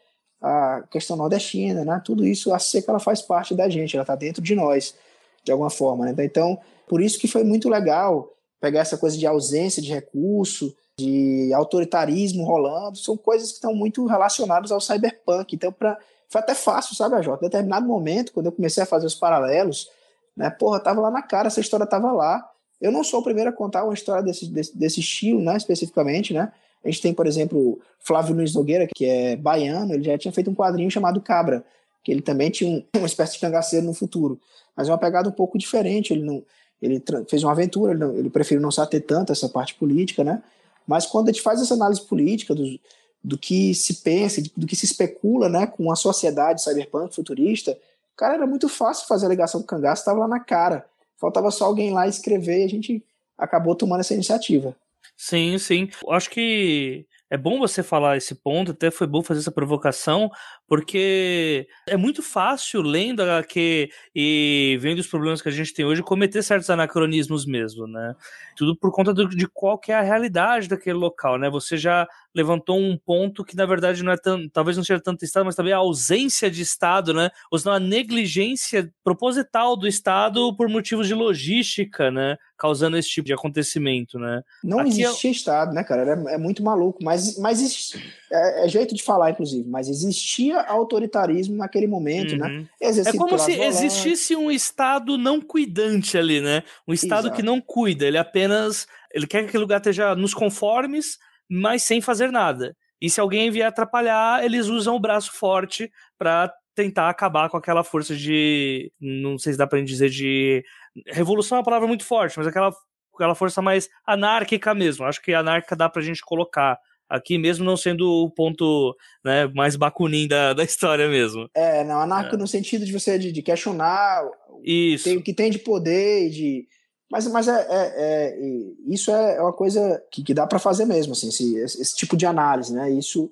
a questão nordestina, né? Tudo isso, a seca ela faz parte da gente, ela está dentro de nós, de alguma forma, né? Então, por isso que foi muito legal pegar essa coisa de ausência de recurso, de autoritarismo rolando, são coisas que estão muito relacionadas ao cyberpunk. Então, pra, foi até fácil, sabe, AJ? Em determinado momento, quando eu comecei a fazer os paralelos, né, porra, tava lá na cara, essa história tava lá. Eu não sou o primeiro a contar uma história desse, desse, desse estilo, né, especificamente, né? A gente tem, por exemplo, Flávio Luiz Nogueira, que é baiano, ele já tinha feito um quadrinho chamado Cabra, que ele também tinha um, uma espécie de cangaceiro no futuro, mas é uma pegada um pouco diferente, ele não ele fez uma aventura, ele, não, ele preferiu não se ater tanto essa parte política, né? Mas quando a gente faz essa análise política do, do que se pensa, do que se especula né, com a sociedade cyberpunk futurista, cara, era muito fácil fazer a ligação com o cangaço, estava lá na cara. Faltava só alguém lá escrever e a gente acabou tomando essa iniciativa. Sim, sim. Acho que é bom você falar esse ponto, até foi bom fazer essa provocação, porque é muito fácil, lendo HQ e vendo os problemas que a gente tem hoje, cometer certos anacronismos mesmo, né? Tudo por conta do, de qual que é a realidade daquele local, né? Você já levantou um ponto que, na verdade, não é tão, talvez não seja tanto Estado, mas também a ausência de Estado, né? Ou senão a negligência proposital do Estado por motivos de logística, né? Causando esse tipo de acontecimento, né? Não Aqui existia é... Estado, né, cara? É, é, muito maluco, mas, mas é, é, jeito de falar, inclusive, mas existia autoritarismo naquele momento, né? uhum. né? Exercido é como se existisse um Estado não cuidante ali, né? Um Estado Exato. que não cuida, ele apenas ele quer que aquele lugar esteja nos conformes, mas sem fazer nada. E se alguém vier atrapalhar, eles usam o braço forte para tentar acabar com aquela força de. Não sei se dá pra dizer de. Revolução é uma palavra muito forte, mas aquela, aquela força mais anárquica mesmo. Acho que anárquica dá pra gente colocar aqui, mesmo não sendo o ponto né, mais bacunim da, da história mesmo. É, não, anárquico é. no sentido de você de, de questionar Isso. o que tem de poder, de mas, mas é, é, é, isso é uma coisa que, que dá para fazer mesmo, assim, esse, esse, tipo de análise, né? Isso,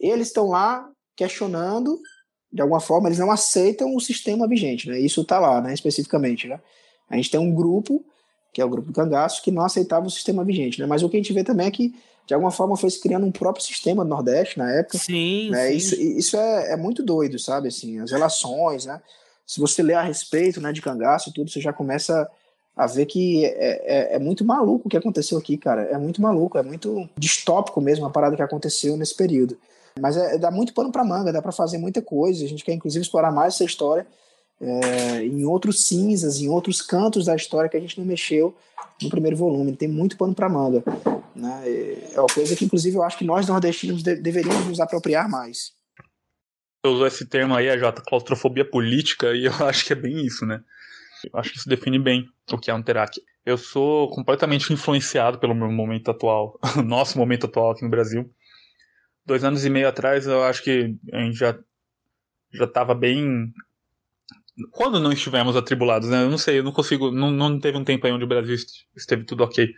eles estão lá questionando, de alguma forma, eles não aceitam o sistema vigente, né? Isso está lá, né? Especificamente, né? A gente tem um grupo, que é o grupo do cangaço, que não aceitava o sistema vigente, né? Mas o que a gente vê também é que, de alguma forma, foi se criando um próprio sistema do Nordeste na época. Sim, né? sim. Isso, isso é, é muito doido, sabe? Assim, as relações, né? Se você ler a respeito, né, de cangaço e tudo, você já começa a ver que é, é, é, muito maluco o que aconteceu aqui, cara. É muito maluco, é muito distópico mesmo a parada que aconteceu nesse período. Mas é, dá muito pano para manga, dá para fazer muita coisa. A gente quer inclusive explorar mais essa história é, em outros cinzas, em outros cantos da história que a gente não mexeu no primeiro volume. Tem muito pano para manga. Né? É uma coisa que inclusive eu acho que nós nordestinos de deveríamos nos apropriar mais. Eu usou esse termo aí, a Jota, claustrofobia política, e eu *laughs* acho que é bem isso, né? Eu acho que isso define bem o que é um Terak. Eu sou completamente influenciado pelo meu momento atual, *laughs* nosso momento atual aqui no Brasil. Dois anos e meio atrás, eu acho que a gente já já estava bem quando não estivemos atribulados, né? Eu não sei, eu não consigo. Não, não teve um tempo aí onde o Brasil esteve tudo ok.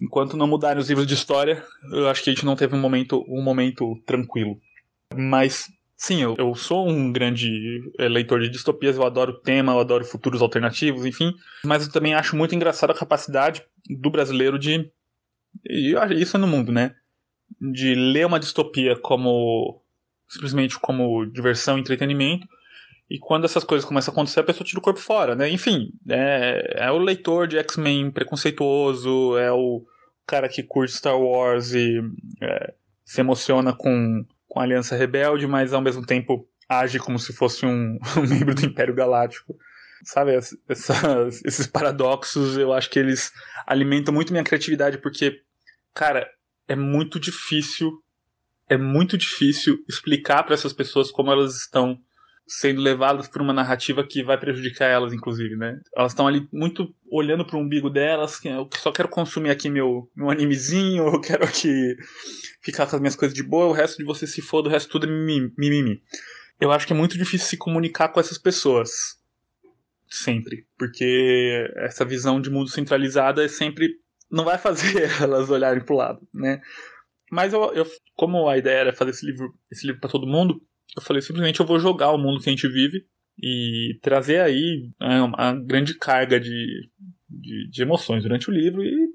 Enquanto não mudarem os livros de história, eu acho que a gente não teve um momento, um momento tranquilo. Mas, sim, eu, eu sou um grande eh, leitor de distopias, eu adoro o tema, eu adoro futuros alternativos, enfim. Mas eu também acho muito engraçada a capacidade do brasileiro de. E isso é no mundo, né? De ler uma distopia como. simplesmente como diversão entretenimento e quando essas coisas começam a acontecer, a pessoa tira o corpo fora, né? Enfim, é, é o leitor de X-Men preconceituoso, é o cara que curte Star Wars e é, se emociona com, com a Aliança Rebelde, mas ao mesmo tempo age como se fosse um, *laughs* um membro do Império Galáctico. Sabe, essas, *laughs* esses paradoxos, eu acho que eles alimentam muito minha criatividade, porque, cara, é muito difícil, é muito difícil explicar para essas pessoas como elas estão sendo levadas por uma narrativa que vai prejudicar elas, inclusive, né? Elas estão ali muito olhando para o umbigo delas, que eu só quero consumir aqui meu, meu animezinho, *laughs* eu quero aqui ficar com as minhas coisas de boa, o resto de você se for, o resto tudo é mimimi. Eu acho que é muito difícil se comunicar com essas pessoas. Sempre. Porque essa visão de mundo centralizada é sempre. não vai fazer *laughs* elas olharem pro lado, né? Mas eu, eu como a ideia era fazer esse livro, esse livro para todo mundo, eu falei simplesmente eu vou jogar o mundo que a gente vive e trazer aí né, uma grande carga de, de, de, emoções durante o livro e,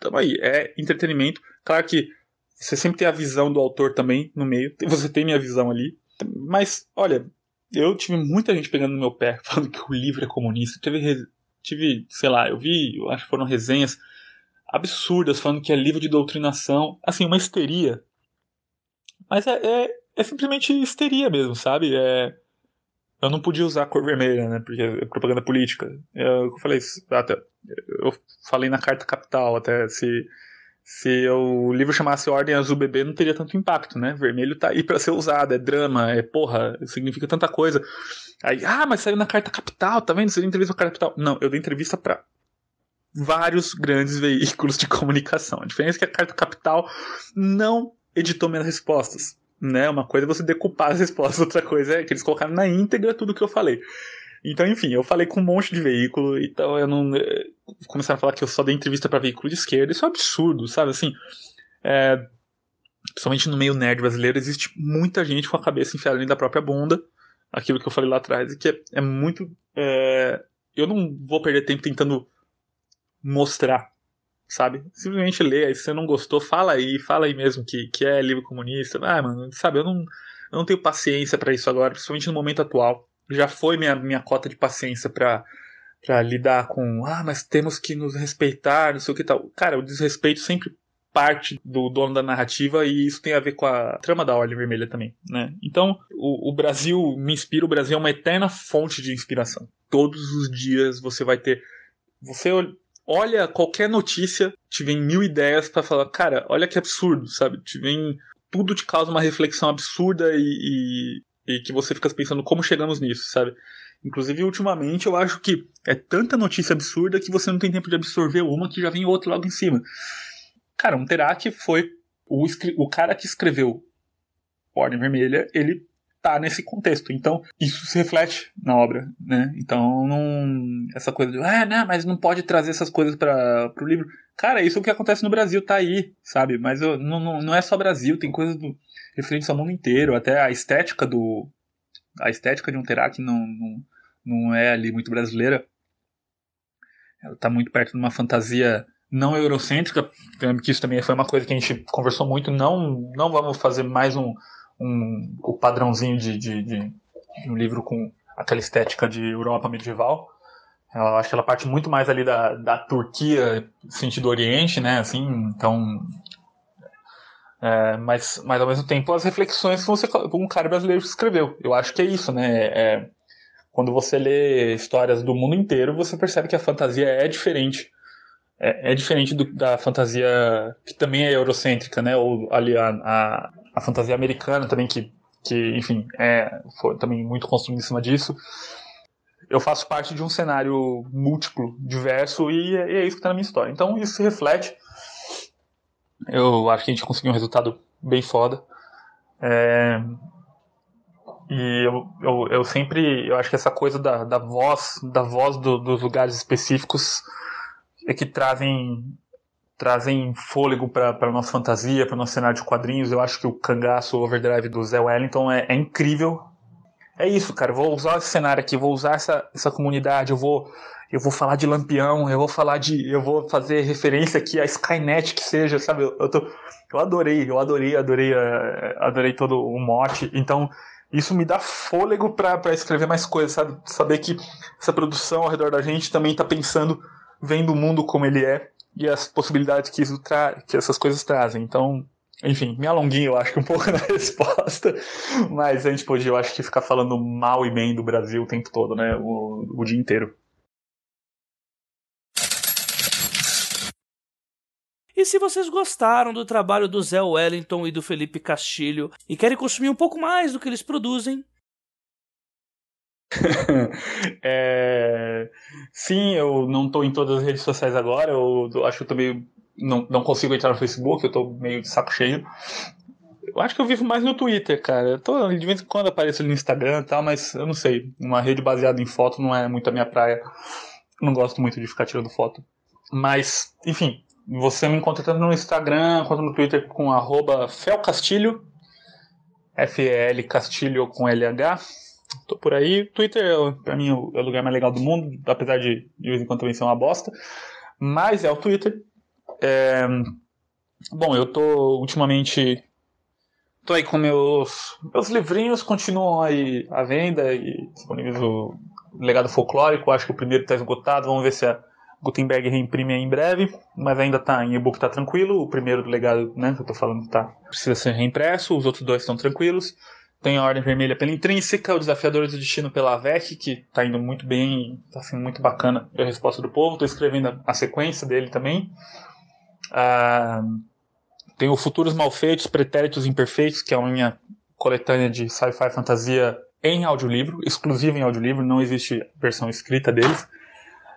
tamo aí. É entretenimento. Claro que você sempre tem a visão do autor também no meio, *laughs* você tem minha visão ali. Mas, olha, eu tive muita gente pegando no meu pé *laughs* falando que o livro é comunista. Tive, tive sei lá, eu vi, eu acho que foram resenhas absurdas falando que é livro de doutrinação. Assim, uma histeria. Mas é, é é simplesmente histeria mesmo, sabe? É, eu não podia usar a cor vermelha, né? Porque é propaganda política. Eu, eu falei, até, eu falei na carta capital, até se se o livro chamasse Ordem Azul Bebê não teria tanto impacto, né? Vermelho tá aí para ser usado, é drama, é porra, significa tanta coisa. Aí, ah, mas saiu na carta capital, tá vendo? Você deu entrevista pra carta capital. Não, eu dei entrevista para vários grandes veículos de comunicação. A diferença é que a carta capital não editou minhas respostas né? Uma coisa é você decupar as respostas, *laughs* outra coisa é que eles colocaram na íntegra tudo que eu falei. Então, enfim, eu falei com um monte de veículo, então eu não. Eh, começaram a falar que eu só dei entrevista para veículo de esquerda, isso é um absurdo, sabe? Assim, é, principalmente no meio nerd brasileiro, existe muita gente com a cabeça enfiada dentro da própria bunda, aquilo que eu falei lá atrás, e que é, é muito. É, eu não vou perder tempo tentando mostrar sabe? Simplesmente lê, aí se você não gostou, fala aí, fala aí mesmo que, que é livro comunista. Ah, mano, sabe, eu não, eu não tenho paciência para isso agora, principalmente no momento atual. Já foi minha, minha cota de paciência para para lidar com, ah, mas temos que nos respeitar, não sei o que tal. Cara, o desrespeito sempre parte do dono da narrativa e isso tem a ver com a trama da Ordem Vermelha também, né? Então, o, o Brasil me inspira, o Brasil é uma eterna fonte de inspiração. Todos os dias você vai ter você olha qualquer notícia, te vem mil ideias para falar, cara, olha que absurdo, sabe? Te vem. Tudo te causa uma reflexão absurda e, e, e que você fica pensando como chegamos nisso, sabe? Inclusive, ultimamente, eu acho que é tanta notícia absurda que você não tem tempo de absorver uma que já vem outra logo em cima. Cara, um Terak foi o, o cara que escreveu Ordem Vermelha, ele tá nesse contexto. Então, isso se reflete na obra, né? Então, não, essa coisa de, ah, não, mas não pode trazer essas coisas para o livro. Cara, isso é o que acontece no Brasil, tá aí, sabe? Mas eu, não, não, não é só Brasil, tem coisas do, referentes ao mundo inteiro, até a estética do. A estética de um Terak não, não, não é ali muito brasileira. Ela tá muito perto de uma fantasia não eurocêntrica, que isso também foi uma coisa que a gente conversou muito. Não, não vamos fazer mais um, um, o padrãozinho de, de, de, de um livro com aquela estética de Europa medieval. Eu acho que ela parte muito mais ali da, da Turquia, sentido Oriente, né? Assim, então. É, mas, mas ao mesmo tempo as reflexões que você, um cara brasileiro escreveu. Eu acho que é isso, né? É, quando você lê histórias do mundo inteiro, você percebe que a fantasia é diferente. É, é diferente do, da fantasia que também é eurocêntrica, né? Ou ali a, a, a fantasia americana também, que, que enfim, é, foi também muito construída em cima disso. eu faço parte de um cenário múltiplo, diverso, e, é, e é isso que está na minha história. Então isso se reflete. Eu acho que a gente conseguiu um resultado bem foda. É, e eu, eu, eu, sempre, eu acho que essa coisa da, da voz, da voz do, dos lugares específicos é que trazem trazem fôlego para nossa fantasia, para nosso cenário de quadrinhos. Eu acho que o cangaço Overdrive do Zé Wellington é, é incrível. É isso, cara. Vou usar esse cenário aqui, vou usar essa, essa comunidade, eu vou eu vou falar de Lampião, eu vou falar de. Eu vou fazer referência aqui a Skynet que seja, sabe? Eu, eu, tô, eu adorei, eu adorei, adorei, eh, adorei todo o mote. Então, isso me dá fôlego para escrever mais coisas, sabe? Saber que essa produção ao redor da gente também está pensando, vendo o mundo como ele é e as possibilidades que, isso que essas coisas trazem. Então, enfim, me alonguei, eu acho um *laughs* pouco na resposta, mas a gente podia, eu acho que ficar falando mal e bem do Brasil o tempo todo, né? O, o dia inteiro. E se vocês gostaram do trabalho do Zé Wellington e do Felipe Castilho e querem consumir um pouco mais do que eles produzem, *laughs* é... Sim, eu não estou em todas as redes sociais agora. Eu acho que eu também não, não consigo entrar no Facebook, eu estou meio de saco cheio. Eu acho que eu vivo mais no Twitter, cara. Eu tô, de vez em quando apareço no Instagram e tal, mas eu não sei. Uma rede baseada em foto não é muito a minha praia. Não gosto muito de ficar tirando foto. Mas, enfim, você me encontra tanto no Instagram quanto no Twitter com felcastilho, F-E-L Castilho com L-H. Tô por aí. Twitter, pra mim, é o lugar mais legal do mundo, apesar de de vez em quando também ser uma bosta. Mas é o Twitter. É... Bom, eu tô ultimamente. Tô aí com meus. Meus livrinhos continuam aí à venda e disponíveis o Legado Folclórico. Acho que o primeiro tá esgotado. Vamos ver se a Gutenberg reimprime em breve, mas ainda tá em e-book tá tranquilo. O primeiro do legado, né, que eu tô falando, tá precisa ser reimpresso, os outros dois estão tranquilos. Tem a Ordem Vermelha pela Intrínseca, o Desafiador do Destino pela AVEC, que tá indo muito bem, tá sendo muito bacana a resposta do povo. Tô escrevendo a, sequência dele também. Ah, tem o Futuros Malfeitos, Pretéritos Imperfeitos, que é uma minha coletânea de sci-fi fantasia em audiolivro, exclusiva em audiolivro, não existe versão escrita deles.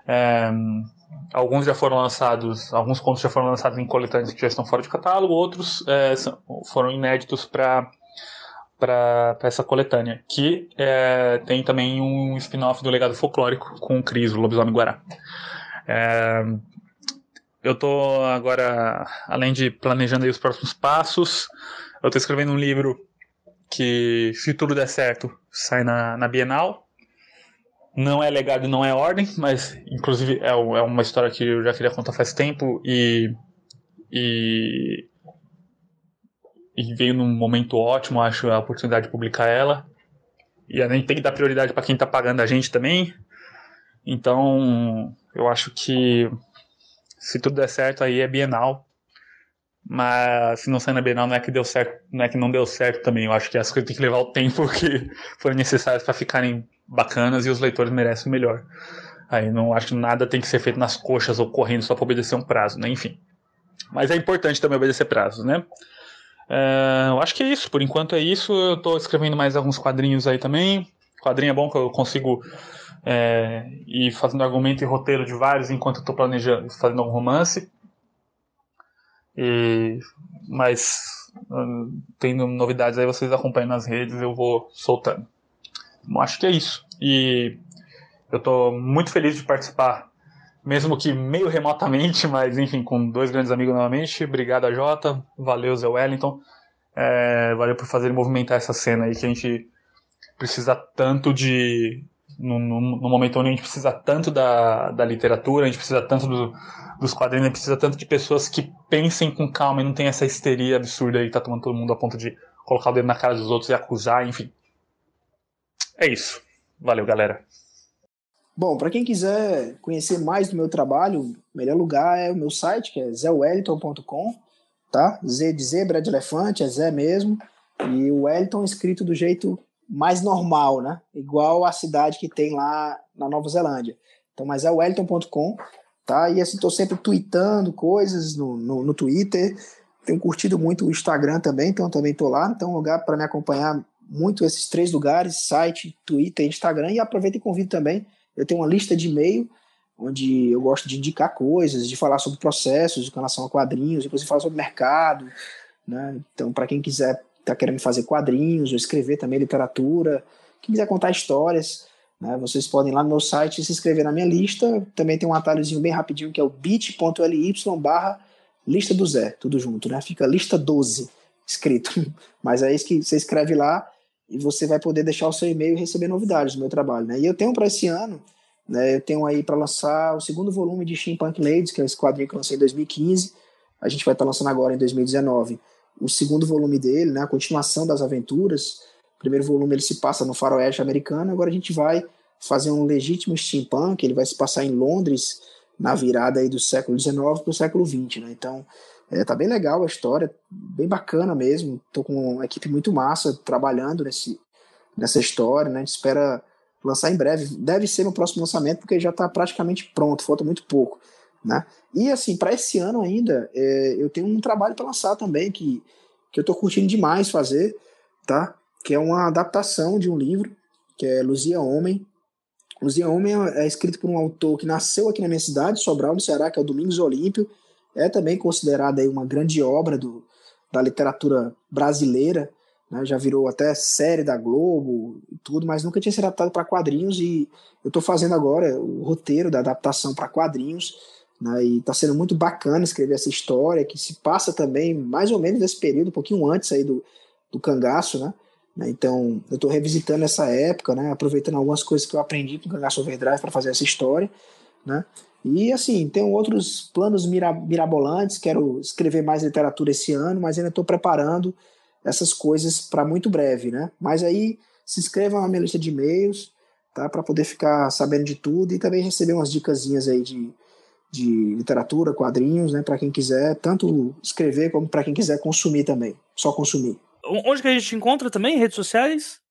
É, alguns já foram lançados, alguns contos já foram lançados em coletâneas que já estão fora de catálogo, outros é, foram inéditos para para essa coletânea, que é, tem também um spin-off do Legado Folclórico com o Cris, o Lobisomem Guará. É, eu tô agora, além de planejando os próximos passos, eu tô escrevendo um livro que, se tudo der certo, sai na, na Bienal, não é legado, não é ordem, mas inclusive é, é uma história que eu já queria contar faz tempo e e, e veio num momento ótimo, acho, a oportunidade de publicar ela. E a gente tem que dar prioridade para quem está pagando a gente também. Então, eu acho que se tudo der certo aí é Bienal. Mas se não sair na Bienal não é que deu certo, não é que não deu certo também. Eu acho que as coisas têm que levar o tempo *laughs* que foram necessários para ficarem bacanas e os leitores merecem o melhor. Aí não acho que nada tem que ser feito nas coxas ou correndo só para obedecer um prazo, né? Enfim. Mas é importante também obedecer prazos, né? É, eu acho que é isso. Por enquanto é isso. Eu estou escrevendo mais alguns quadrinhos aí também. Quadrinho é bom que eu consigo é, ir fazendo argumento e roteiro de vários enquanto eu estou planejando, fazendo algum romance. E, mas tendo novidades aí, vocês acompanham nas redes, eu vou soltando. Bom, acho que é isso. E eu estou muito feliz de participar, mesmo que meio remotamente, mas enfim, com dois grandes amigos novamente. Obrigado a Jota, valeu Zé Wellington, é, valeu por fazer movimentar essa cena aí que a gente precisa tanto de. No, no, no, momento onde a gente precisa tanto da, da literatura, a gente precisa tanto do, dos quadrinhos, a gente precisa tanto de pessoas que pensem com calma e não tem essa histeria absurda aí que tá tomando todo mundo a ponto de colocar o dedo na cara dos outros e acusar, enfim. É isso. Valeu, galera. Bom, para quem quiser conhecer mais do meu trabalho, o melhor lugar é o meu site, que é zewellington.com, tá? Z de zebra de elefante, é Zé mesmo, e o Wellington escrito do jeito mais normal, né? Igual a cidade que tem lá na Nova Zelândia. Então, mas é wellington.com, tá? E assim, tô sempre tweetando coisas no, no, no Twitter, tenho curtido muito o Instagram também, então também tô lá, então é lugar para me acompanhar muito esses três lugares, site, Twitter, Instagram, e aproveito e convido também eu tenho uma lista de e-mail onde eu gosto de indicar coisas, de falar sobre processos com relação a quadrinhos, inclusive falar sobre mercado, né? Então, para quem quiser tá querendo fazer quadrinhos ou escrever também literatura, quem quiser contar histórias, né? Vocês podem ir lá no meu site se inscrever na minha lista. Também tem um atalhozinho bem rapidinho que é o bit.ly barra lista do Zé, tudo junto, né? Fica lista 12 escrito. *laughs* Mas é isso que você escreve lá e você vai poder deixar o seu e-mail e receber novidades do meu trabalho, né? E eu tenho para esse ano né? Eu tenho aí para lançar o segundo volume de Steampunk Ladies, que é esse quadrinho que eu lancei em 2015. A gente vai estar tá lançando agora em 2019 o segundo volume dele, né? a continuação das aventuras. O primeiro volume ele se passa no faroeste americano, agora a gente vai fazer um legítimo steampunk, ele vai se passar em Londres na virada aí do século XIX para o século XX, né? Então, é, tá bem legal a história, bem bacana mesmo. Tô com uma equipe muito massa trabalhando nesse, nessa história, né? A gente espera lançar em breve. Deve ser no próximo lançamento, porque já está praticamente pronto, falta muito pouco. Né? E assim, para esse ano ainda, é, eu tenho um trabalho para lançar também, que, que eu estou curtindo demais fazer, tá? que é uma adaptação de um livro, que é Luzia Homem. Luzia Homem é, é escrito por um autor que nasceu aqui na minha cidade, Sobral, no Ceará, que é o Domingos Olímpio. É também considerada aí uma grande obra do, da literatura brasileira né, já virou até série da Globo e tudo, mas nunca tinha sido adaptado para quadrinhos e eu estou fazendo agora o roteiro da adaptação para quadrinhos, né, e está sendo muito bacana escrever essa história que se passa também mais ou menos nesse período, um pouquinho antes aí do, do cangaço, né, então eu estou revisitando essa época, né, aproveitando algumas coisas que eu aprendi com o Cangaço Overdrive para fazer essa história, né, e assim, tenho outros planos mirabolantes, quero escrever mais literatura esse ano, mas ainda estou preparando essas coisas para muito breve, né? Mas aí se inscrevam na minha lista de e-mails, tá? Para poder ficar sabendo de tudo e também receber umas dicasinhas aí de, de literatura, quadrinhos, né? Para quem quiser tanto escrever como para quem quiser consumir também, só consumir. Onde que a gente encontra também? Redes sociais?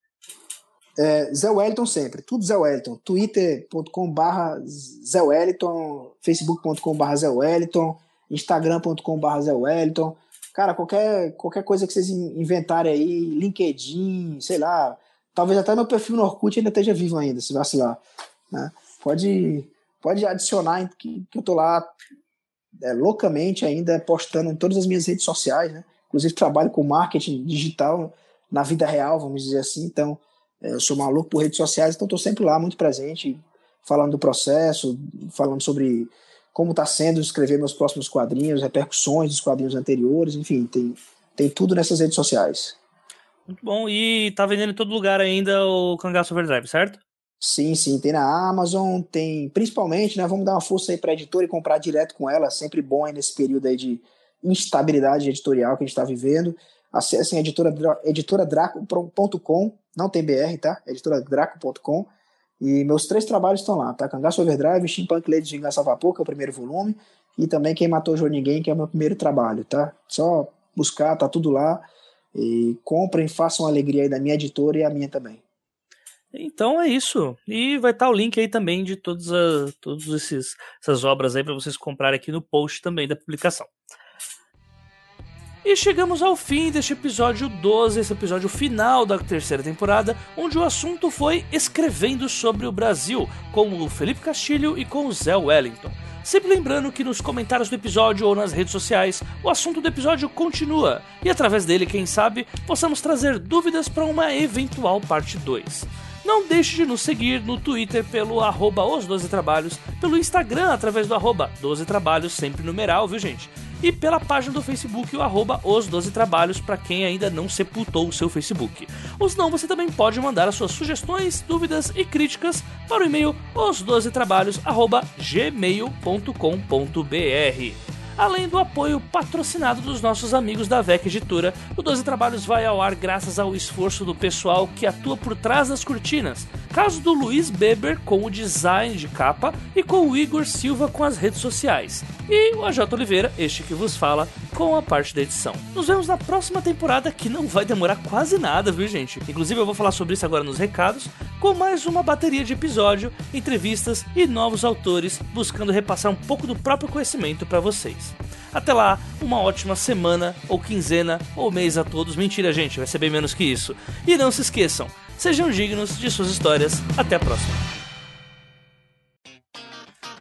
É, Zé Wellington sempre, tudo Zé Wellington. twitter.com barra Zé Wellington, facebook.com barra Zé Wellington, instagram.com barra Zé Wellington. Cara, qualquer, qualquer coisa que vocês inventarem aí, LinkedIn, sei lá, talvez até meu perfil no Orkut ainda esteja vivo ainda, se vacilar. Né? Pode, pode adicionar que, que eu tô lá é, loucamente ainda postando em todas as minhas redes sociais, né? Inclusive trabalho com marketing digital na vida real, vamos dizer assim. Então, eu sou maluco por redes sociais, então estou sempre lá, muito presente, falando do processo, falando sobre como está sendo escrever meus próximos quadrinhos, repercussões dos quadrinhos anteriores, enfim, tem, tem tudo nessas redes sociais. Muito bom. E tá vendendo em todo lugar ainda o Cangaço Overdrive, certo? Sim, sim, tem na Amazon, tem principalmente, né, vamos dar uma força aí para a editora e comprar direto com ela, sempre bom aí nesse período aí de instabilidade editorial que a gente está vivendo. Acessem editora, editoradraco.com, não tem BR, tá? editoradraco.com e meus três trabalhos estão lá, tá? Cangaço Overdrive, Steampunk Ladies de Vingança Vapor, que é o primeiro volume, e também Quem Matou João Ninguém, que é o meu primeiro trabalho, tá? Só buscar, tá tudo lá. E comprem, façam a alegria aí da minha editora e a minha também. Então é isso. E vai estar tá o link aí também de todas, as, todas esses, essas obras aí para vocês comprarem aqui no post também da publicação. E chegamos ao fim deste episódio 12, esse episódio final da terceira temporada, onde o assunto foi escrevendo sobre o Brasil, com o Felipe Castilho e com o Zé Wellington. Sempre lembrando que nos comentários do episódio ou nas redes sociais, o assunto do episódio continua, e através dele, quem sabe, possamos trazer dúvidas para uma eventual parte 2. Não deixe de nos seguir no Twitter pelo arroba os 12 trabalhos, pelo Instagram através do arroba 12 trabalhos, sempre numeral, viu gente? E pela página do Facebook, o arroba os 12 trabalhos, para quem ainda não sepultou o seu Facebook. Ou não, você também pode mandar as suas sugestões, dúvidas e críticas para o e-mail os12trabalhos@gmail.com.br além do apoio patrocinado dos nossos amigos da VEC Editora. O 12 Trabalhos vai ao ar graças ao esforço do pessoal que atua por trás das cortinas. Caso do Luiz Beber com o design de capa e com o Igor Silva com as redes sociais. E o AJ Oliveira, este que vos fala, com a parte da edição. Nos vemos na próxima temporada que não vai demorar quase nada, viu gente? Inclusive eu vou falar sobre isso agora nos recados, com mais uma bateria de episódio, entrevistas e novos autores buscando repassar um pouco do próprio conhecimento para vocês. Até lá, uma ótima semana, ou quinzena, ou mês a todos. Mentira, gente, vai ser bem menos que isso. E não se esqueçam, sejam dignos de suas histórias. Até a próxima.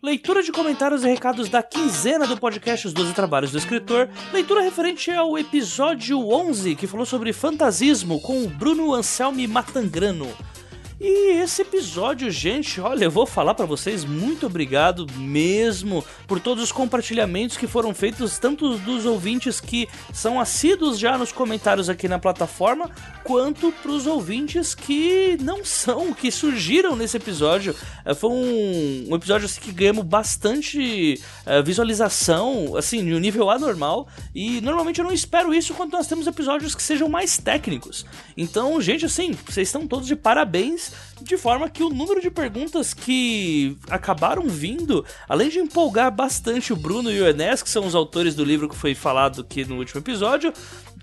leitura de comentários e recados da quinzena do podcast Os Doze Trabalhos do Escritor, leitura referente ao episódio 11, que falou sobre fantasismo com o Bruno Anselmi Matangrano. E esse episódio, gente, olha, eu vou falar para vocês muito obrigado mesmo por todos os compartilhamentos que foram feitos, tanto dos ouvintes que são assíduos já nos comentários aqui na plataforma, quanto para os ouvintes que não são, que surgiram nesse episódio. É, foi um, um episódio assim, que ganhamos bastante uh, visualização, assim, no nível anormal. E normalmente eu não espero isso quando nós temos episódios que sejam mais técnicos. Então, gente, assim, vocês estão todos de parabéns de forma que o número de perguntas que acabaram vindo, além de empolgar bastante o Bruno e o Enes, que são os autores do livro que foi falado aqui no último episódio,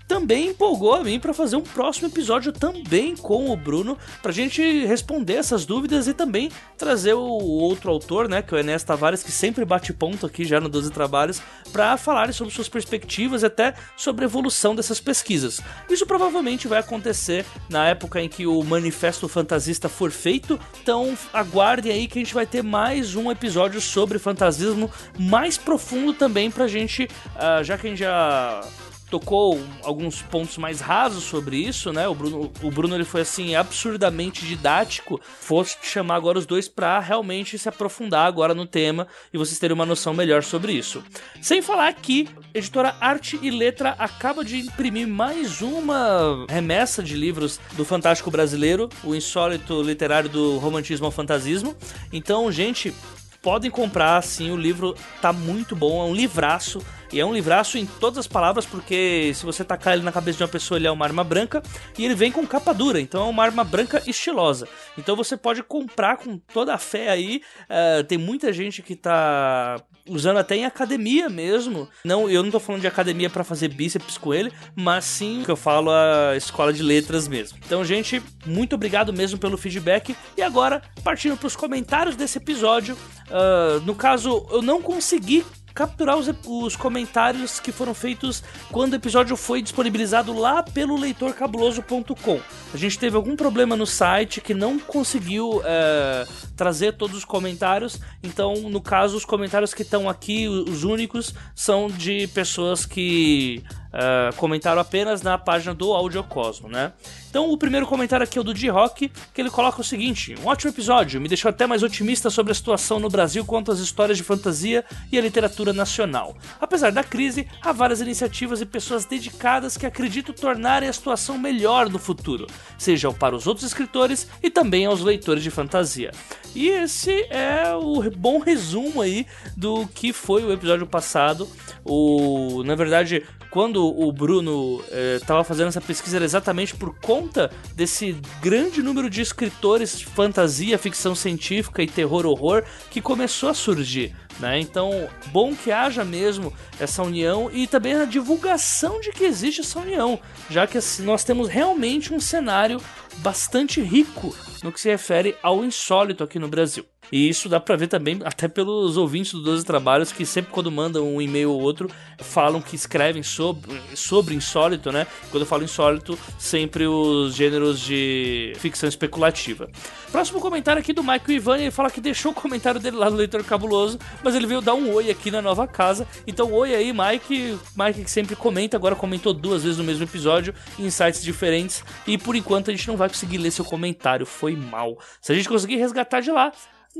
também empolgou a mim para fazer um próximo episódio também com o Bruno, pra gente responder essas dúvidas e também trazer o outro autor, né, que é o Enes Tavares, que sempre bate ponto aqui já no 12 Trabalhos, para falar sobre suas perspectivas e até sobre a evolução dessas pesquisas. Isso provavelmente vai acontecer na época em que o Manifesto Fantasista for feito, então aguardem aí que a gente vai ter mais um episódio sobre fantasismo mais profundo também pra gente, uh, já que a gente já tocou alguns pontos mais rasos sobre isso, né? O Bruno, o Bruno ele foi assim absurdamente didático. Fosse chamar agora os dois para realmente se aprofundar agora no tema e vocês terem uma noção melhor sobre isso. Sem falar que editora Arte e Letra acaba de imprimir mais uma remessa de livros do Fantástico Brasileiro, o insólito literário do romantismo ao fantasismo. Então, gente, podem comprar, sim, o livro tá muito bom, é um livraço e é um livraço em todas as palavras, porque se você tacar ele na cabeça de uma pessoa, ele é uma arma branca. E ele vem com capa dura, então é uma arma branca estilosa. Então você pode comprar com toda a fé aí. Uh, tem muita gente que tá usando até em academia mesmo. Não, eu não tô falando de academia para fazer bíceps com ele, mas sim que eu falo a escola de letras mesmo. Então, gente, muito obrigado mesmo pelo feedback. E agora, partindo para os comentários desse episódio. Uh, no caso, eu não consegui capturar os, os comentários que foram feitos quando o episódio foi disponibilizado lá pelo leitorcabuloso.com. A gente teve algum problema no site que não conseguiu é, trazer todos os comentários, então, no caso, os comentários que estão aqui, os únicos, são de pessoas que uh, comentaram apenas na página do Audiocosmo, né? Então, o primeiro comentário aqui é o do D-Rock, que ele coloca o seguinte: Um ótimo episódio, me deixou até mais otimista sobre a situação no Brasil quanto às histórias de fantasia e a literatura nacional. Apesar da crise, há várias iniciativas e pessoas dedicadas que acredito tornarem a situação melhor no futuro, seja para os outros escritores e também aos leitores de fantasia. E esse é o bom resumo aí do que foi o episódio passado. O, na verdade, quando o Bruno estava eh, fazendo essa pesquisa era exatamente por conta desse grande número de escritores de fantasia, ficção científica e terror horror que começou a surgir. Né? Então, bom que haja mesmo essa união e também a divulgação de que existe essa união, já que assim, nós temos realmente um cenário bastante rico no que se refere ao insólito aqui no Brasil. E isso dá pra ver também até pelos ouvintes do 12 Trabalhos que sempre quando mandam um e-mail ou outro falam que escrevem sobre, sobre insólito, né? Quando eu falo insólito, sempre os gêneros de ficção especulativa. Próximo comentário aqui do Michael Ivan, ele fala que deixou o comentário dele lá no Leitor Cabuloso, mas ele veio dar um oi aqui na nova casa. Então, oi aí, Mike. Mike que sempre comenta, agora comentou duas vezes no mesmo episódio, em sites diferentes. E por enquanto a gente não vai conseguir ler seu comentário, foi mal. Se a gente conseguir resgatar de lá,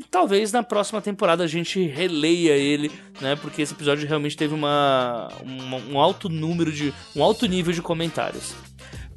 talvez na próxima temporada a gente releia ele, né? Porque esse episódio realmente teve uma, uma, um alto número de. um alto nível de comentários.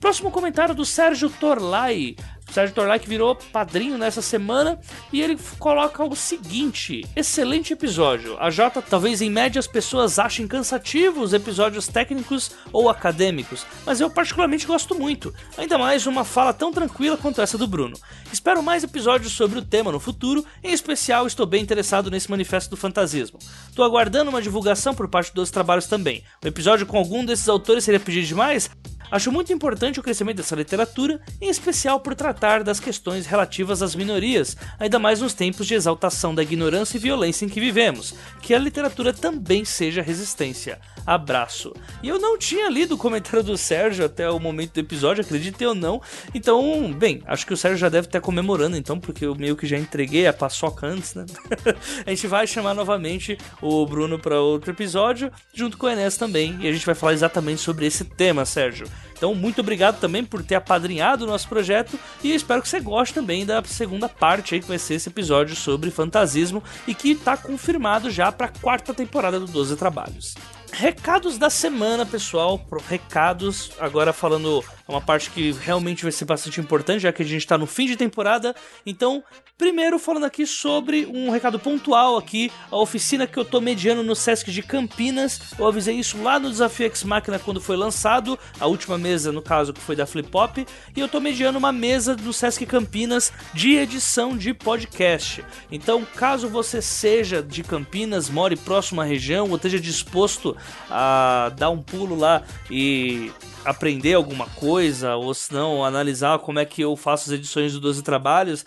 Próximo comentário do Sérgio Torlai. Sérgio Torlai que virou padrinho nessa semana e ele coloca o seguinte: excelente episódio. A Jota, talvez em média as pessoas achem cansativos episódios técnicos ou acadêmicos, mas eu particularmente gosto muito. Ainda mais uma fala tão tranquila quanto essa do Bruno. Espero mais episódios sobre o tema no futuro, em especial estou bem interessado nesse manifesto do fantasismo. Estou aguardando uma divulgação por parte dos trabalhos também. Um episódio com algum desses autores seria pedir demais? Acho muito importante o crescimento dessa literatura, em especial por tratar das questões relativas às minorias, ainda mais nos tempos de exaltação da ignorância e violência em que vivemos, que a literatura também seja resistência. Abraço. E eu não tinha lido o comentário do Sérgio até o momento do episódio, acredite ou não. Então, bem, acho que o Sérgio já deve estar comemorando, então, porque eu meio que já entreguei a paçoca antes, né? *laughs* a gente vai chamar novamente o Bruno para outro episódio, junto com o Enes também, e a gente vai falar exatamente sobre esse tema, Sérgio. Então, muito obrigado também por ter apadrinhado o nosso projeto e espero que você goste também da segunda parte aí, que vai ser esse episódio sobre fantasismo e que está confirmado já para a quarta temporada do 12 Trabalhos. Recados da semana, pessoal. Recados, agora falando uma parte que realmente vai ser bastante importante, já que a gente está no fim de temporada. Então, primeiro falando aqui sobre um recado pontual aqui, a oficina que eu tô mediando no Sesc de Campinas. Eu avisei isso lá no Desafio X Máquina quando foi lançado, a última mesa, no caso, que foi da Flip Pop, e eu tô mediando uma mesa do Sesc Campinas de edição de podcast. Então, caso você seja de Campinas, more próximo à região ou esteja disposto a dar um pulo lá e aprender alguma coisa, ou se não, analisar como é que eu faço as edições do 12 Trabalhos,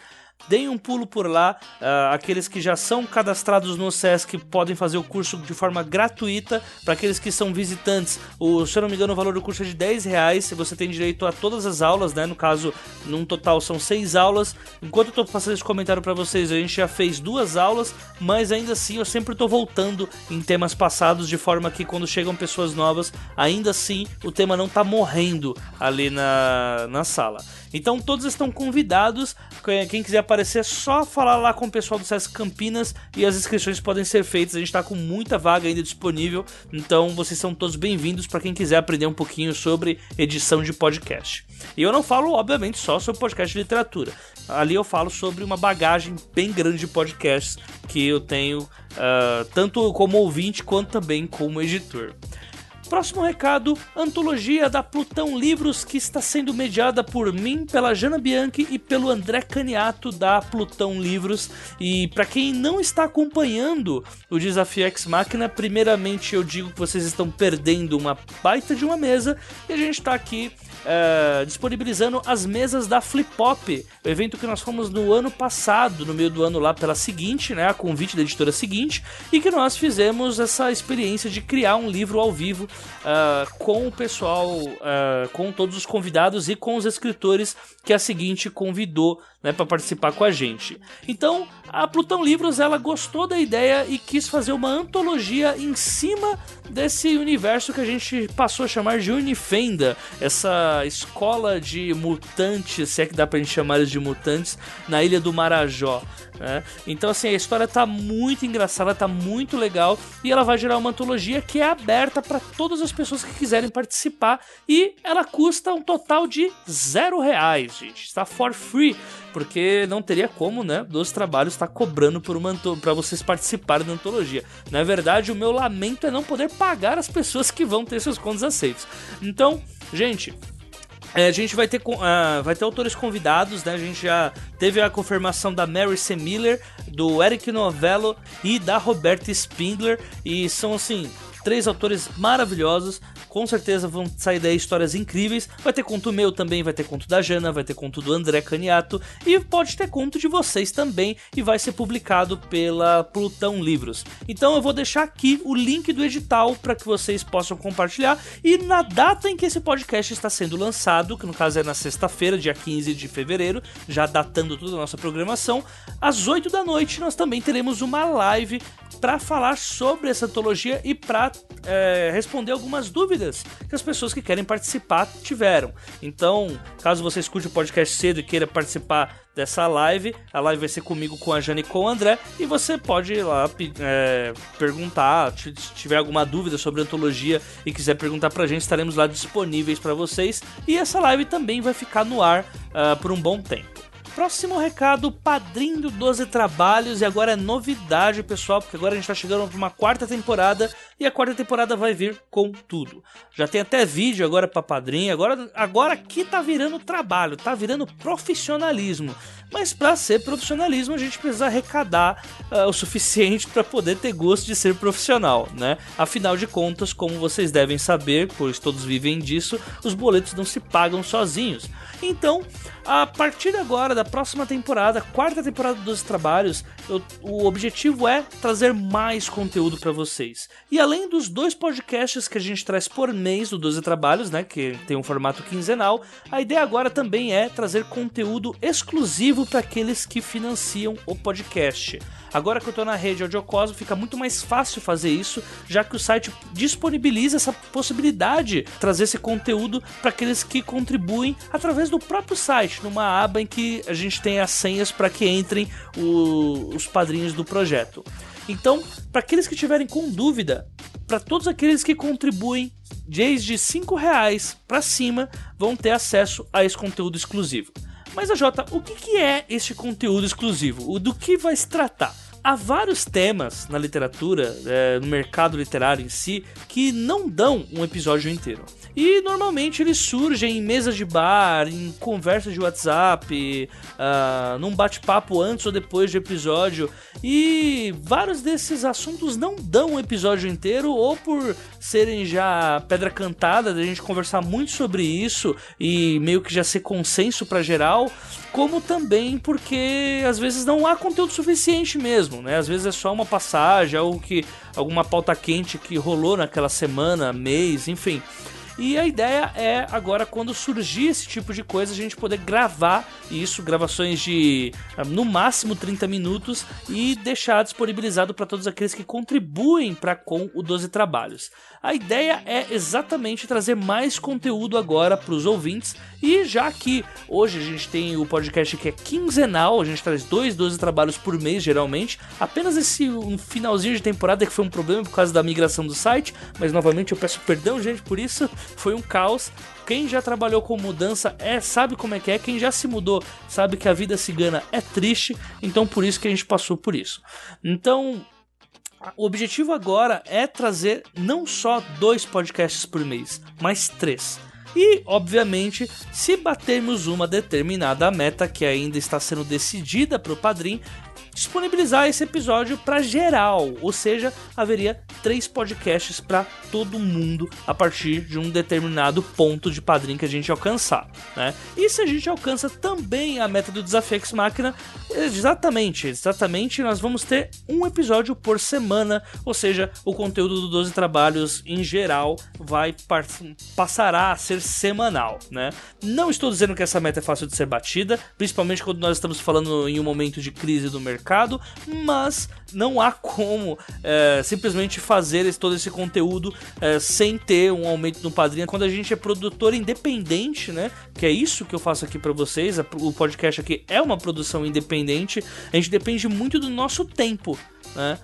deem um pulo por lá. Uh, aqueles que já são cadastrados no SESC podem fazer o curso de forma gratuita. Para aqueles que são visitantes, o, se eu não me engano, o valor do curso é de 10 reais. Você tem direito a todas as aulas, né? No caso, num total são seis aulas. Enquanto eu estou passando esse comentário para vocês, a gente já fez duas aulas, mas ainda assim eu sempre estou voltando em temas passados, de forma que quando chegam pessoas novas, ainda assim o tema não está morrendo ali na, na sala. Então todos estão convidados. Quem quiser aparecer é só falar lá com o pessoal do SESC Campinas e as inscrições podem ser feitas. A gente está com muita vaga ainda disponível. Então vocês são todos bem-vindos para quem quiser aprender um pouquinho sobre edição de podcast. E eu não falo, obviamente, só sobre podcast de literatura. Ali eu falo sobre uma bagagem bem grande de podcasts que eu tenho, uh, tanto como ouvinte quanto também como editor. Próximo recado: antologia da Plutão Livros que está sendo mediada por mim, pela Jana Bianchi e pelo André Caniato da Plutão Livros. E para quem não está acompanhando o Desafio X Máquina, primeiramente eu digo que vocês estão perdendo uma baita de uma mesa e a gente está aqui é, disponibilizando as mesas da Flip Pop, o evento que nós fomos no ano passado, no meio do ano lá pela seguinte, né, a convite da editora seguinte, e que nós fizemos essa experiência de criar um livro ao vivo uh, com o pessoal, uh, com todos os convidados e com os escritores que a seguinte convidou né, para participar com a gente. Então, a Plutão Livros ela gostou da ideia e quis fazer uma antologia em cima desse universo que a gente passou a chamar de Unifenda, essa escola de mutantes, se é que dá pra gente chamar eles de mutantes, na ilha do Marajó. Né? Então, assim, a história tá muito engraçada, tá muito legal e ela vai gerar uma antologia que é aberta para todas as pessoas que quiserem participar e ela custa um total de zero reais, gente. Está for free, porque não teria como, né, dos trabalhos estar tá cobrando por uma para vocês participarem da antologia. Na verdade, o meu lamento é não poder pagar as pessoas que vão ter seus contos aceitos. Então, gente, a gente vai ter, uh, vai ter autores convidados, né? A gente já teve a confirmação da Mary C. Miller, do Eric Novello e da Roberta Spindler. E são, assim, três autores maravilhosos com certeza vão sair daí histórias incríveis. Vai ter conto meu também, vai ter conto da Jana, vai ter conto do André Caniato e pode ter conto de vocês também e vai ser publicado pela Plutão Livros. Então eu vou deixar aqui o link do edital para que vocês possam compartilhar e na data em que esse podcast está sendo lançado, que no caso é na sexta-feira, dia 15 de fevereiro, já datando toda a nossa programação, às 8 da noite nós também teremos uma live para falar sobre essa antologia e para é, responder algumas dúvidas que as pessoas que querem participar tiveram. Então, caso você escute o podcast cedo e queira participar dessa live, a live vai ser comigo, com a Jane e com o André, e você pode ir lá é, perguntar, se tiver alguma dúvida sobre a antologia e quiser perguntar pra gente, estaremos lá disponíveis para vocês. E essa live também vai ficar no ar uh, por um bom tempo. Próximo recado, padrinho do 12 Trabalhos, e agora é novidade, pessoal, porque agora a gente tá chegando para uma quarta temporada e a quarta temporada vai vir com tudo. Já tem até vídeo agora para padrinho, agora, agora aqui tá virando trabalho, tá virando profissionalismo. mas para ser profissionalismo a gente precisa arrecadar uh, o suficiente *laughs* para poder ter gosto de ser profissional, né? Afinal de contas, como vocês devem saber, pois todos vivem disso, os boletos não se pagam sozinhos. Então, a partir agora, da próxima temporada, quarta temporada dos trabalhos, eu, o objetivo é trazer mais conteúdo para vocês. E além dos dois podcasts que a gente traz por mês do 12 Trabalhos, né, que tem um formato quinzenal, a ideia agora também é trazer conteúdo exclusivo para aqueles que financiam o podcast. Agora que eu estou na rede Audiocosmo, fica muito mais fácil fazer isso, já que o site disponibiliza essa possibilidade de trazer esse conteúdo para aqueles que contribuem através do próprio site, numa aba em que a gente tem as senhas para que entrem o, os padrinhos do projeto. Então, para aqueles que tiverem com dúvida, para todos aqueles que contribuem desde R$ reais para cima, vão ter acesso a esse conteúdo exclusivo. Mas a Jota, o que, que é este conteúdo exclusivo? O do que vai se tratar? Há vários temas na literatura, é, no mercado literário em si, que não dão um episódio inteiro. E normalmente eles surgem em mesas de bar, em conversas de WhatsApp, uh, num bate-papo antes ou depois do episódio. E vários desses assuntos não dão um episódio inteiro, ou por serem já pedra cantada, da gente conversar muito sobre isso e meio que já ser consenso para geral, como também porque às vezes não há conteúdo suficiente mesmo, né? Às vezes é só uma passagem, algo que alguma pauta quente que rolou naquela semana, mês, enfim. E a ideia é agora, quando surgir esse tipo de coisa, a gente poder gravar isso, gravações de ah, no máximo 30 minutos e deixar disponibilizado para todos aqueles que contribuem para com o 12 Trabalhos. A ideia é exatamente trazer mais conteúdo agora para os ouvintes. E já que hoje a gente tem o podcast que é quinzenal, a gente traz dois, 12 trabalhos por mês geralmente. Apenas esse um finalzinho de temporada que foi um problema por causa da migração do site. Mas novamente eu peço perdão, gente, por isso. Foi um caos. Quem já trabalhou com mudança é sabe como é que é. Quem já se mudou sabe que a vida cigana é triste. Então por isso que a gente passou por isso. Então o objetivo agora é trazer não só dois podcasts por mês, mas três. E, obviamente, se batermos uma determinada meta que ainda está sendo decidida para o padrinho, disponibilizar esse episódio para geral, ou seja, haveria três podcasts para todo mundo a partir de um determinado ponto de padrinho que a gente alcançar, né? E se a gente alcança também a meta do Desafio X Máquina, exatamente, exatamente, nós vamos ter um episódio por semana, ou seja, o conteúdo do 12 trabalhos em geral vai passará a ser semanal, né? Não estou dizendo que essa meta é fácil de ser batida, principalmente quando nós estamos falando em um momento de crise do mercado mercado, mas não há como é, simplesmente fazer esse, todo esse conteúdo é, sem ter um aumento no padrinho. Quando a gente é produtor independente, né? Que é isso que eu faço aqui para vocês. O podcast aqui é uma produção independente. A gente depende muito do nosso tempo, né?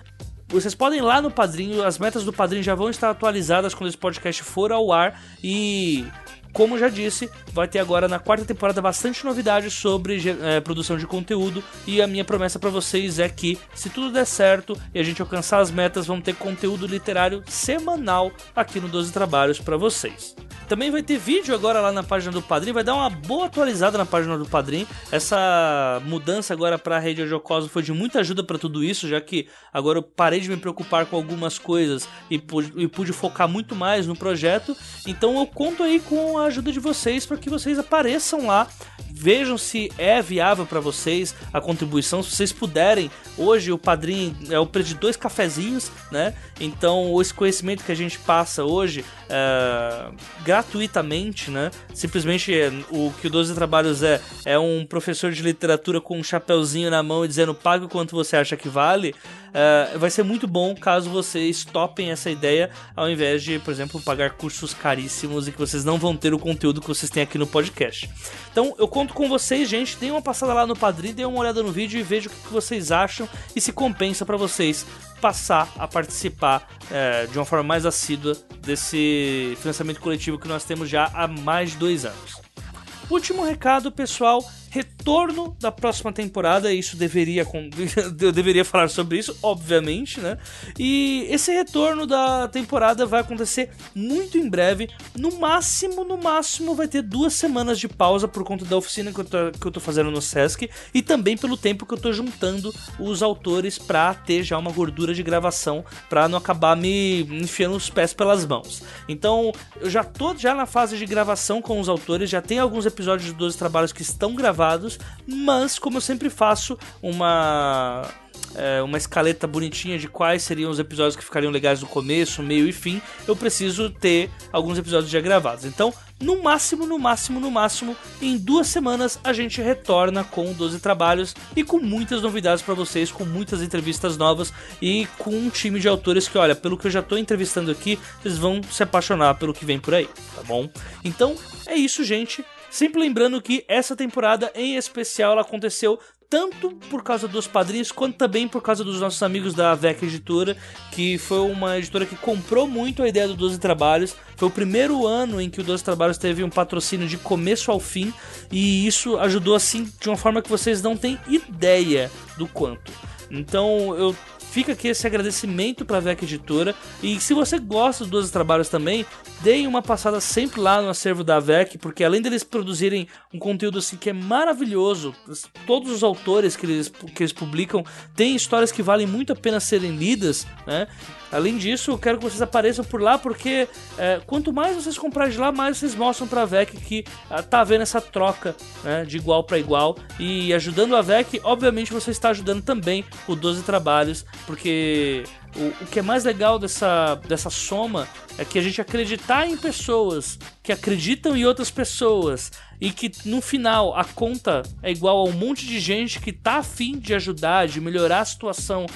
Vocês podem ir lá no padrinho, as metas do padrinho já vão estar atualizadas quando esse podcast for ao ar e como já disse, vai ter agora na quarta temporada bastante novidades sobre é, produção de conteúdo e a minha promessa para vocês é que se tudo der certo e a gente alcançar as metas, vamos ter conteúdo literário semanal aqui no 12 Trabalhos para vocês. Também vai ter vídeo agora lá na página do Padrim, vai dar uma boa atualizada na página do Padrim. Essa mudança agora para a rede Audiocosmo foi de muita ajuda para tudo isso, já que agora eu parei de me preocupar com algumas coisas e pude, e pude focar muito mais no projeto. Então eu conto aí com a ajuda de vocês para que vocês apareçam lá vejam se é viável para vocês a contribuição. Se vocês puderem, hoje o padrinho é o preço de dois cafezinhos, né? Então, esse conhecimento que a gente passa hoje é, gratuitamente, né? Simplesmente é, o que o 12 Trabalhos é é um professor de literatura com um chapéuzinho na mão e dizendo pague o quanto você acha que vale. É, vai ser muito bom caso vocês topem essa ideia, ao invés de, por exemplo, pagar cursos caríssimos e que vocês não vão ter o conteúdo que vocês têm aqui no podcast. Então eu conto com vocês, gente. Deem uma passada lá no Padrim, deem uma olhada no vídeo e vejam o que vocês acham e se compensa para vocês passar a participar é, de uma forma mais assídua desse financiamento coletivo que nós temos já há mais de dois anos. Último recado, pessoal, retorno da próxima temporada, isso deveria *laughs* eu deveria falar sobre isso, obviamente, né? E esse retorno da temporada vai acontecer muito em breve, no máximo, no máximo vai ter duas semanas de pausa por conta da oficina que eu tô, que eu tô fazendo no Sesc e também pelo tempo que eu tô juntando os autores pra ter já uma gordura de gravação pra não acabar me enfiando os pés pelas mãos. Então, eu já tô já na fase de gravação com os autores, já tem alguns episódios de 12 trabalhos que estão gravados, mas como eu sempre faço uma é, uma escaleta bonitinha de quais seriam os episódios que ficariam legais no começo, meio e fim, eu preciso ter alguns episódios já gravados. Então, no máximo, no máximo, no máximo, em duas semanas a gente retorna com 12 trabalhos e com muitas novidades para vocês, com muitas entrevistas novas e com um time de autores que, olha, pelo que eu já tô entrevistando aqui, vocês vão se apaixonar pelo que vem por aí, tá bom? Então, é isso, gente. Sempre lembrando que essa temporada em especial ela aconteceu tanto por causa dos padrinhos, quanto também por causa dos nossos amigos da VEC Editora, que foi uma editora que comprou muito a ideia do 12 Trabalhos. Foi o primeiro ano em que o 12 Trabalhos teve um patrocínio de começo ao fim, e isso ajudou assim de uma forma que vocês não têm ideia do quanto. Então eu Fica aqui esse agradecimento para a VEC Editora. E se você gosta dos 12 trabalhos também, deem uma passada sempre lá no acervo da VEC, porque além deles produzirem um conteúdo assim que é maravilhoso, todos os autores que eles, que eles publicam têm histórias que valem muito a pena serem lidas, né? Além disso, eu quero que vocês apareçam por lá, porque é, quanto mais vocês comprarem de lá, mais vocês mostram para a VEC que ah, tá havendo essa troca né, de igual para igual. E ajudando a VEC, obviamente você está ajudando também o 12 Trabalhos, porque o, o que é mais legal dessa, dessa soma é que a gente acreditar em pessoas que acreditam em outras pessoas e que no final a conta é igual a um monte de gente que tá afim de ajudar, de melhorar a situação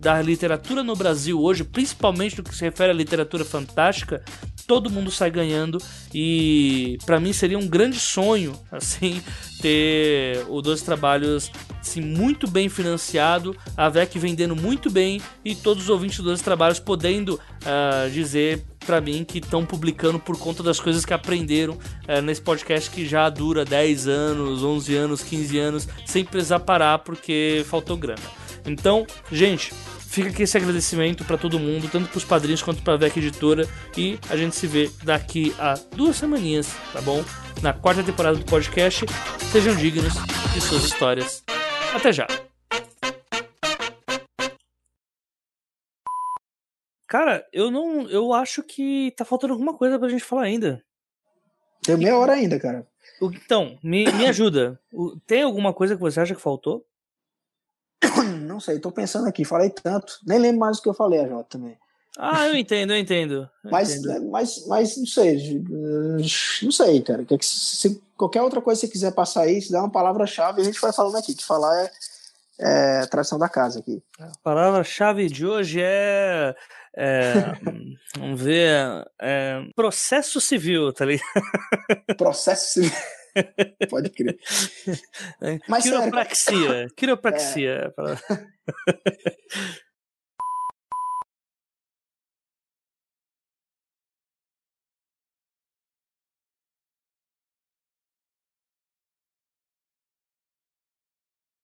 da literatura no Brasil hoje, principalmente no que se refere à literatura fantástica, todo mundo sai ganhando. E para mim seria um grande sonho *laughs* assim ter o Dois Trabalhos assim, muito bem financiado, a VEC vendendo muito bem e todos os ouvintes dos Trabalhos podendo uh, dizer para mim que estão publicando por conta das coisas que aprenderam uh, nesse podcast que já dura 10 anos, 11 anos, 15 anos, sem precisar parar porque faltou grana. Então, gente, Fica aqui esse agradecimento para todo mundo, tanto para os padrinhos quanto para a VEC Editora. E a gente se vê daqui a duas semaninhas, tá bom? Na quarta temporada do podcast. Sejam dignos de suas histórias. Até já! Cara, eu não. Eu acho que tá faltando alguma coisa pra gente falar ainda. Tem meia hora ainda, cara. Então, me, me ajuda. Tem alguma coisa que você acha que faltou? *coughs* Não sei, tô pensando aqui, falei tanto. Nem lembro mais o que eu falei, a Jota também. Ah, eu entendo, eu entendo. Eu *laughs* mas, entendo. mas, mas não sei, não sei, cara. Se qualquer outra coisa que você quiser passar aí, se dá uma palavra-chave, a gente vai falando aqui. Que falar é, é tradição da casa aqui. A palavra-chave de hoje é. é *laughs* vamos ver. É, processo civil, tá ligado? Processo civil. *laughs* Pode crer. Mas quiropraxia. Sério, *laughs* quiropraxia. É...